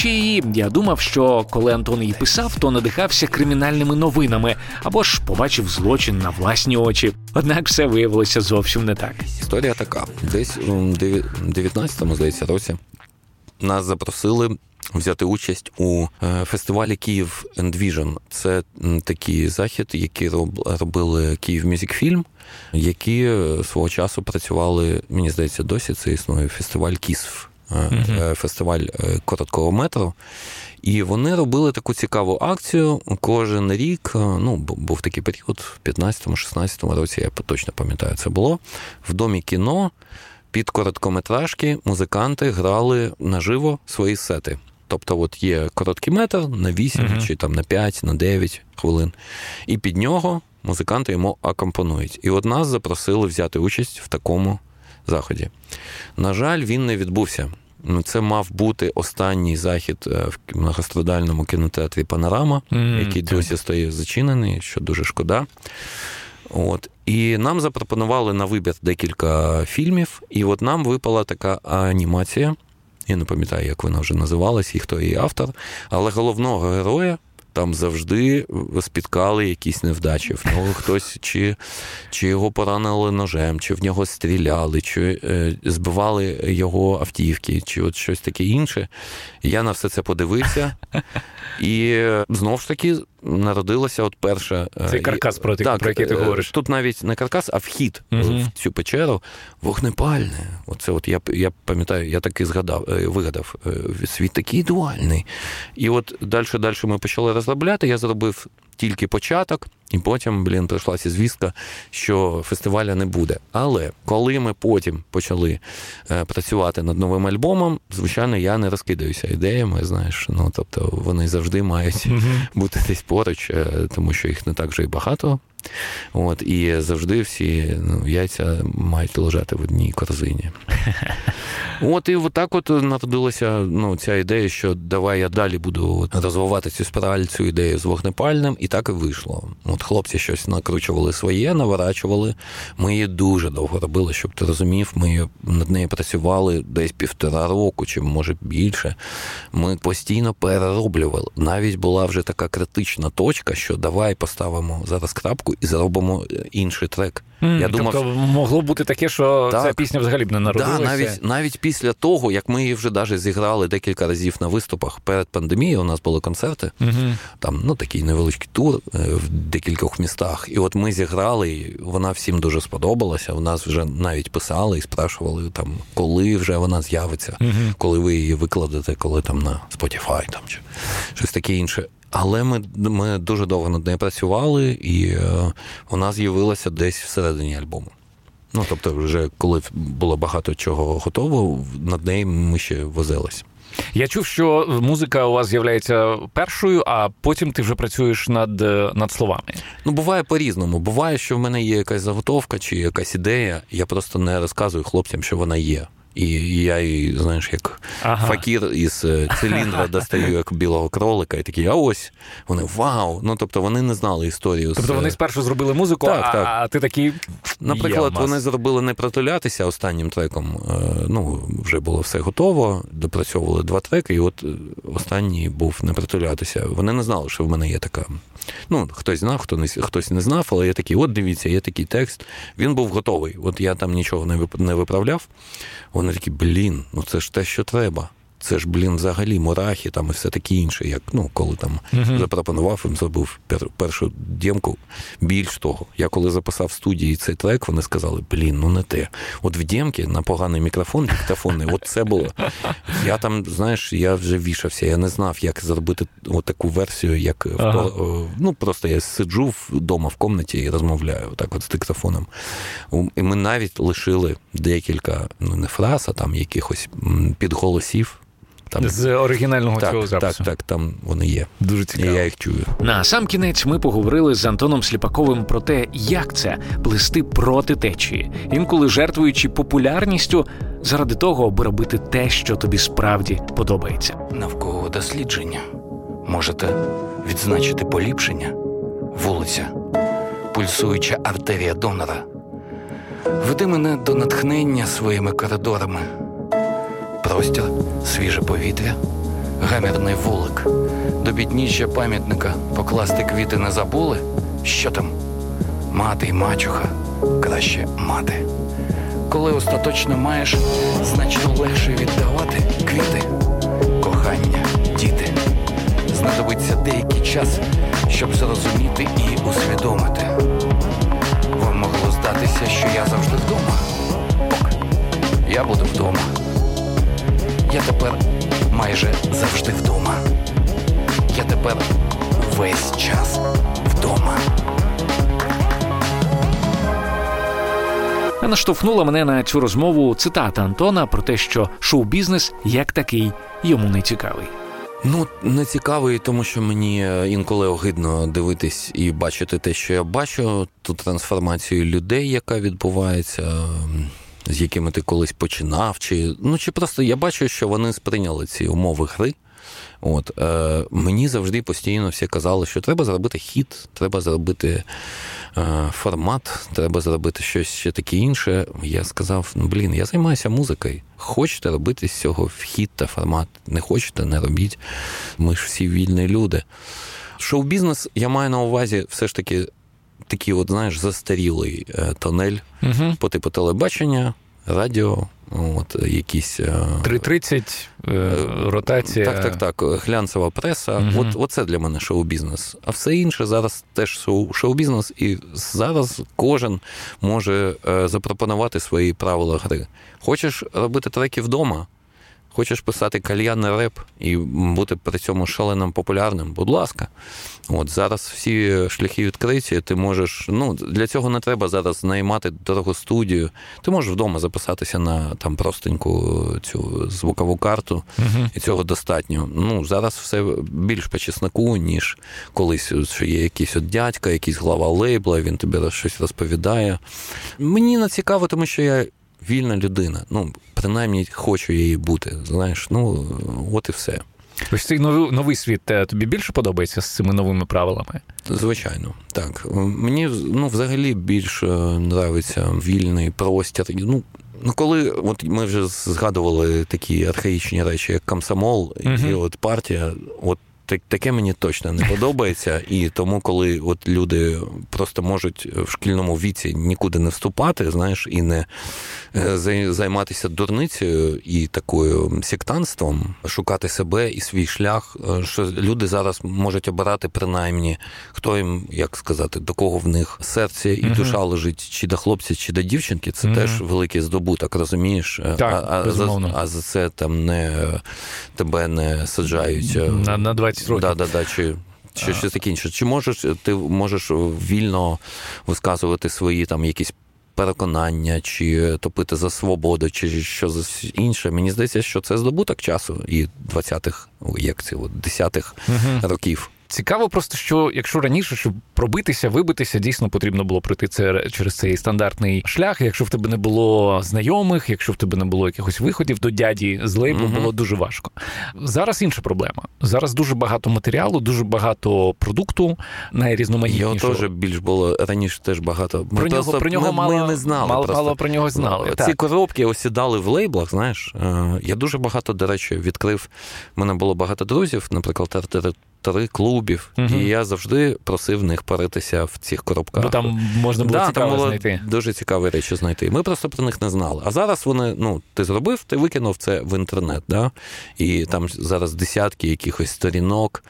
Слухаючи її, я думав, що коли Антон її писав, то надихався кримінальними новинами або ж побачив злочин на власні очі. Однак все виявилося зовсім не так. Історія така: десь у 19-му, здається, році нас запросили. Взяти участь у е, фестивалі Київ Vision. Це такий захід, який робили Київ Мюзикфільм, які е, свого часу працювали. Мені здається, досі це існує фестиваль Кісв uh фестиваль е, короткого метру. І вони робили таку цікаву акцію кожен рік. Ну, був такий період, в 15-16 році, я точно пам'ятаю, це було. В домі кіно під короткометражки музиканти грали наживо свої сети. Тобто, от є короткий метр на 8 uh чи там на 5, на 9 хвилин, і під нього музиканти йому акомпонують. І от нас запросили взяти участь в такому заході. На жаль, він не відбувся. Ну, це мав бути останній захід е, в многострадальному кінотеатрі Панорама, mm, який так. досі стоїть зачинений, що дуже шкода. От. І нам запропонували на вибір декілька фільмів, і от нам випала така анімація. Я не пам'ятаю, як вона вже називалась і хто її автор, але головного героя там завжди спіткали якісь невдачі. В нього хтось чи чи його поранили ножем, чи в нього стріляли, чи е, збивали його автівки, чи от щось таке інше. Я на все це подивився. І знову ж таки народилася от перша. Е, Цей каркас, про, так, про який ти е, говориш. Тут навіть не каркас, а вхід угу. в цю печеру вогнепальне. Оце от я я пам'ятаю, я таки згадав, е, вигадав. Світ такий дуальний. І от далі далі ми почали розробляти. Я зробив тільки початок, і потім, блін, прийшлася звістка, що фестиваля не буде. Але коли ми потім почали е, працювати над новим альбомом, звичайно, я не розкидаюся ідеями. Знаєш, ну тобто вони завжди мають бути десь поруч, е, тому що їх не так вже й багато. От, І завжди всі ну, яйця мають лежати в одній корзині. От і так от народилася ну, ця ідея, що давай я далі буду розвивати цю спіраль, цю ідею з вогнепальним, і так і вийшло. От хлопці щось накручували своє, наворачували. Ми її дуже довго робили, щоб ти розумів. Ми над нею працювали десь півтора року, чи може більше. Ми постійно перероблювали. Навіть була вже така критична точка, що давай поставимо зараз крапку і зробимо інший трек. Mm, Я думав, тобто могло бути таке, що так, ця пісня взагалі б не народилася. Да, навіть навіть після того, як ми її вже навіть зіграли декілька разів на виступах перед пандемією, у нас були концерти, mm там ну такий невеличкий тур е, в декількох містах. І от ми зіграли, і вона всім дуже сподобалася. У нас вже навіть писали і спрашували, там, коли вже вона з'явиться, mm коли ви її викладете, коли там на Spotify там чи щось таке інше. Але ми ми дуже довго над нею працювали, і е, вона з'явилася десь всередині альбому. Ну тобто, вже коли було багато чого готово, над нею ми ще возилися. Я чув, що музика у вас з'являється першою, а потім ти вже працюєш над над словами. Ну, буває по-різному. Буває, що в мене є якась заготовка чи якась ідея. Я просто не розказую хлопцям, що вона є. І я її, знаєш, як ага. факір із е, циліндра достаю як білого кролика, і такі, а ось вони вау! Ну тобто вони не знали історію. Тобто вони спершу зробили музику, так, а, так. а ти такий. Наприклад, вони зробили не притулятися останнім треком. Е, ну, вже було все готово, допрацьовували два треки, і от е, останній був не притулятися. Вони не знали, що в мене є така. Ну, хтось знав, хто не хтось не знав, але я такий, от дивіться, є такий текст. Він був готовий. От я там нічого не виправляв. Вони такі, блін, ну це ж те, що треба це ж, блін, взагалі мурахи там і все таке інше. Як ну, коли там uh-huh. запропонував їм зробив першу дємку. Більш того, я коли записав в студії цей трек, вони сказали, блін, ну не те. От в дємки на поганий мікрофон, диктофонний, от це було. Я там, знаєш, я вже вішався, я не знав, як зробити от таку версію, як uh-huh. ну просто я сиджу вдома в комнаті і розмовляю так от з диктофоном. І ми навіть лишили декілька, ну не фраз, а там якихось підголосів. Там з оригінального так, цього запису. Так, так, там вони є. Дуже цікаво. І Я їх чую. На сам кінець ми поговорили з Антоном Сліпаковим про те, як це плести проти течії, інколи жертвуючи популярністю заради того, аби робити те, що тобі справді подобається. Навколо дослідження можете відзначити поліпшення, вулиця, пульсуюча артерія донора. Веди мене до натхнення своїми коридорами простір, свіже повітря, гамірний вулик. До підніжжя пам'ятника покласти квіти не забули. Що там? Мати й мачуха, краще мати. Коли остаточно маєш, значно легше віддавати квіти, кохання, діти. Знадобиться деякий час, щоб зрозуміти і усвідомити. Вам могло здатися, що я завжди вдома. Я буду вдома. Я тепер майже завжди вдома. Я тепер весь час вдома. А наштовхнула мене на цю розмову цитата Антона про те, що шоу-бізнес як такий йому не цікавий. Ну, не цікавий, тому що мені інколи огидно дивитись і бачити те, що я бачу, ту трансформацію людей, яка відбувається з якими ти колись починав, чи ну чи просто я бачу, що вони сприйняли ці умови гри. От е, Мені завжди постійно всі казали, що треба зробити хіт, треба зробити е, формат, треба зробити щось ще таке інше. Я сказав: ну блін, я займаюся музикою. Хочете робити з цього хіт та формат? Не хочете, не робіть. Ми ж всі вільні люди. Шоу-бізнес я маю на увазі все ж таки такий, от, знаєш, застарілий е, тонель угу. по типу телебачення, радіо. От, якісь... 3.30, е, е, ротація. Так, так, так. Глянцева преса. Угу. От, Оце для мене шоу-бізнес. А все інше зараз теж шоу-бізнес, і зараз кожен може запропонувати свої правила гри. Хочеш робити треки вдома? Хочеш писати кальянний реп і бути при цьому шаленим популярним, будь ласка. От Зараз всі шляхи відкриті, ти можеш. Ну, Для цього не треба зараз наймати дорогу студію. Ти можеш вдома записатися на там простеньку цю звукову карту, uh і цього достатньо. Ну, Зараз все більш по чесноку, ніж колись що є якийсь от дядька, якийсь глава лейбла, він тобі щось розповідає. Мені не цікаво, тому що я вільна людина. Ну, принаймні, хочу її бути. Знаєш, ну от і все. Ось цей новий новий світ е, тобі більше подобається з цими новими правилами? Звичайно, так. Мені ну, взагалі більше нравиться вільний простір. Ну, Ну, коли от ми вже згадували такі архаїчні речі, як комсомол uh і от партія, от таке мені точно не подобається. І тому, коли от люди просто можуть в шкільному віці нікуди не вступати, знаєш, і не е, займатися дурницею і такою сектанством, шукати себе і свій шлях, е, що люди зараз можуть обирати принаймні, хто їм, як сказати, до кого в них серце і душа лежить, чи до хлопця, чи до дівчинки, це теж великий здобуток, розумієш? Так, а, а, за, а за це там не тебе не саджають на, на 20 20 років. Да, да, да, чи чи щось таке інше. Чи можеш ти можеш вільно висказувати свої там якісь переконання, чи топити за свободу, чи що за інше? Мені здається, що це здобуток часу і 20-х, як це, 10-х угу. років. Цікаво, просто що якщо раніше, щоб пробитися, вибитися, дійсно потрібно було пройти це через цей стандартний шлях. Якщо в тебе не було знайомих, якщо в тебе не було якихось виходів до дяді з лейбу, mm було дуже важко. Зараз інша проблема. Зараз дуже багато матеріалу, дуже багато продукту найрізноманітнішого. Його теж більш було раніше теж багато. Ми про нього про нього ми, мало, ми не знали. Мало, мало про нього знали. Ці так. коробки осідали в лейблах. Знаєш, е, я дуже багато, до речі, відкрив. У мене було багато друзів, наприклад, три клубів, угу. і я завжди просив них паритися в цих коробках. Бо там можна було да, цікаво там було знайти. Дуже цікаві речі знайти. Ми просто про них не знали. А зараз вони, ну, ти зробив, ти викинув це в інтернет, да? і там зараз десятки якихось сторінок.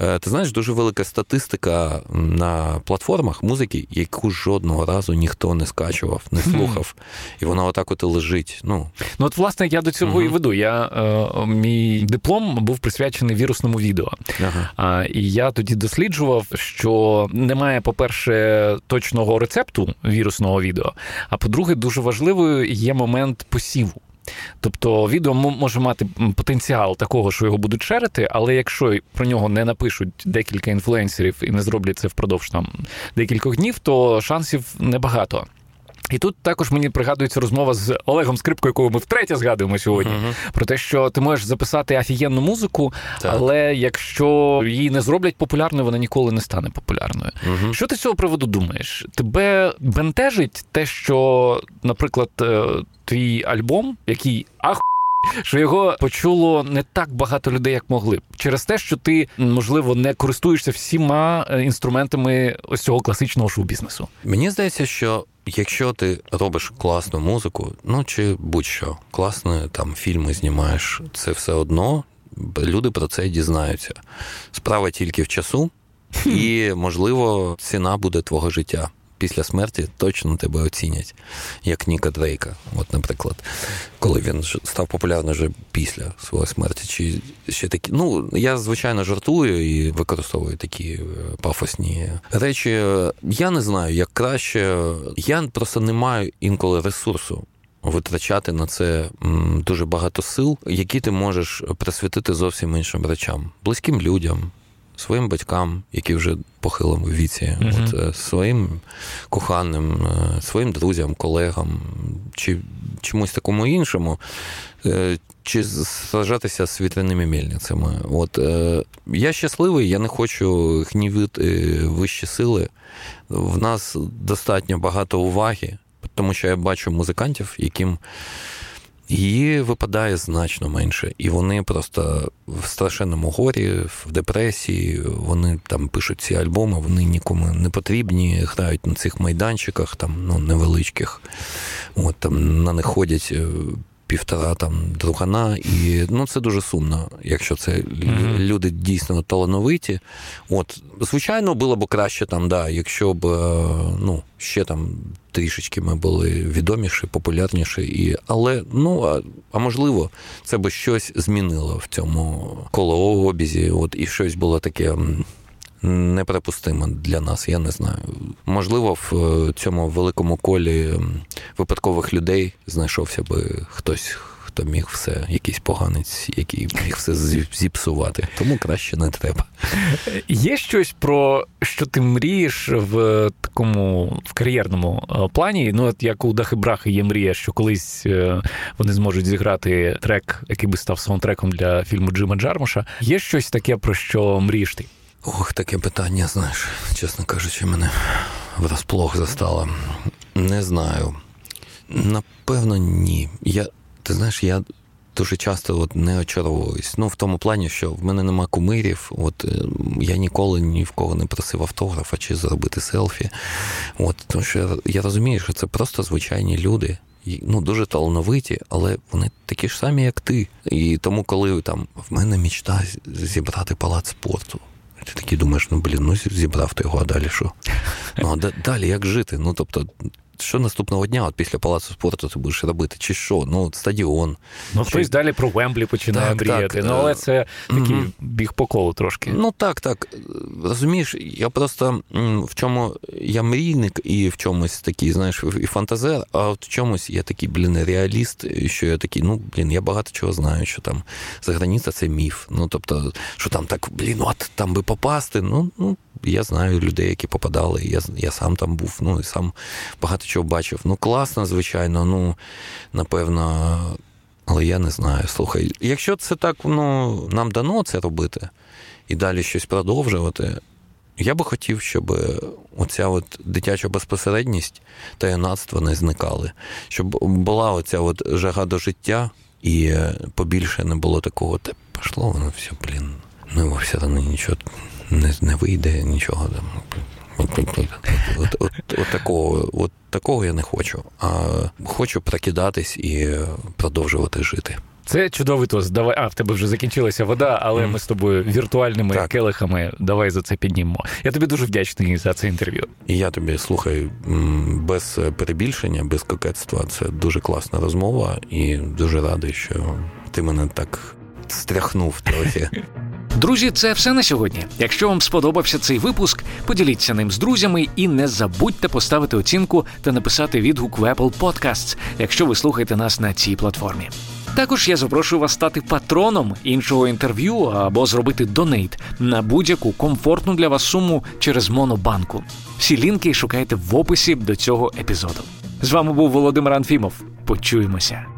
Е, ти знаєш, дуже велика статистика на платформах музики, яку жодного разу ніхто не скачував, не слухав. І вона отак от і лежить. Ну, ну от, власне, я до цього угу. і веду. Я, е, Мій диплом був присвячений вірусному відео. Ага. І я тоді досліджував, що немає, по-перше, точного рецепту вірусного відео. А по-друге, дуже важливою є момент посіву. Тобто відео може мати потенціал такого, що його будуть шерити, але якщо про нього не напишуть декілька інфлюенсерів і не зроблять це впродовж там декількох днів, то шансів небагато. І тут також мені пригадується розмова з Олегом Скрипкою, якого ми втретє згадуємо сьогодні, uh-huh. про те, що ти можеш записати офігенну музику, так. але якщо її не зроблять популярною, вона ніколи не стане популярною. Uh-huh. Що ти з цього приводу думаєш? Тебе бентежить те, що, наприклад, е, твій альбом, який ах. Що його почуло не так багато людей, як могли, через те, що ти можливо не користуєшся всіма е, інструментами ось цього класичного шоу-бізнесу. Мені здається, що Якщо ти робиш класну музику, ну чи будь-що, класні там фільми знімаєш, це все одно люди про це дізнаються. Справа тільки в часу, і, можливо, ціна буде твого життя після смерті точно тебе оцінять, як Ніка Дрейка. От, наприклад, коли він став популярним вже після своєї смерті. Чи ще такі. Ну, я, звичайно, жартую і використовую такі е, пафосні речі. Я не знаю, як краще. Я просто не маю інколи ресурсу. Витрачати на це дуже багато сил, які ти можеш присвятити зовсім іншим речам, близьким людям, своїм батькам, які вже похилому віці, uh-huh. от, е, своїм коханим, е, своїм друзям, колегам чи чомусь такому іншому, е, чи сражатися з вітряними мельницями. От я щасливий, я не хочу гнівити вищі сили. В нас достатньо багато уваги, тому що я бачу музикантів, яким її випадає значно менше. І вони просто в страшенному горі, в депресії, вони там пишуть ці альбоми, вони нікому не потрібні, грають на цих майданчиках, там ну, невеличких. От там на них ходять е, півтора там другана, і ну це дуже сумно, якщо це mm-hmm. люди дійсно талановиті. От, звичайно, було б краще там, да, якщо б е, ну, ще там трішечки ми були відоміші, популярніші, і але ну а, а можливо, це би щось змінило в цьому колообізі. От і щось було таке неприпустимо для нас. Я не знаю. Можливо, в е, цьому великому колі випадкових людей знайшовся би хтось. Хто міг все, якийсь поганець, який міг все зіпсувати. Тому краще не треба. Є щось про що ти мрієш в такому в кар'єрному е, плані? Ну, от як у Дахи Брахи є мрія, що колись е, вони зможуть зіграти трек, який би став саундтреком для фільму Джима Джармуша. Є щось таке, про що мрієш ти? Ох, таке питання, знаєш, чесно кажучи, мене врасплох застало. Не знаю. Напевно, ні. Я, Ти знаєш, я дуже часто от не очаровуюсь. Ну, в тому плані, що в мене нема кумирів. От е, я ніколи ні в кого не просив автографа чи зробити селфі. От, Тому що я розумію, що це просто звичайні люди. Ну, дуже талановиті, але вони такі ж самі, як ти. І тому, коли там в мене мічта зібрати палац спорту. Ти такий думаєш, ну блін, ну зібрав ти його, а далі що? Ну, а далі як жити? Ну, тобто, що наступного дня, от після палацу спорту, ти будеш робити? Чи що? Ну, стадіон. Ну, чи... хтось далі про Вемблі починає так, мріяти. Так, ну, але це такий угу. біг по колу трошки. Ну так, так. Розумієш, я просто в чому я мрійник і в чомусь такий, знаєш, і фантазер, а в чомусь я такий, блін, реаліст, що я такий, ну, блін, я багато чого знаю, що там за границя це міф. Ну, тобто, що там так, блін, от там би попасти. Ну, ну я знаю людей, які попадали. Я я сам там був, ну і сам багато чого бачив. Ну, класно, звичайно, ну, напевно, але я не знаю. Слухай, якщо це так, ну, нам дано це робити і далі щось продовжувати. Я би хотів, щоб оця от дитяча безпосередність та юнацтво не зникали, щоб була оця от жага до життя, і побільше не було такого, те пішло, воно все, блін, ну все одно нічого не не вийде нічого. От, от, от, от, такого от такого я не хочу. А хочу прокидатись і продовжувати жити. Це чудовий тост. Давай, а в тебе вже закінчилася вода, але mm. ми з тобою віртуальними так. келихами давай за це піднімемо. Я тобі дуже вдячний за це інтерв'ю. І я тобі слухай без перебільшення, без кокетства. Це дуже класна розмова, і дуже радий, що ти мене так стряхнув трохи. Друзі, це все на сьогодні. Якщо вам сподобався цей випуск, поділіться ним з друзями і не забудьте поставити оцінку та написати відгук в Apple Podcasts, якщо ви слухаєте нас на цій платформі. Також я запрошую вас стати патроном іншого інтерв'ю або зробити донейт на будь-яку комфортну для вас суму через Монобанку. Всі лінки шукайте в описі до цього епізоду. З вами був Володимир Анфімов. Почуємося.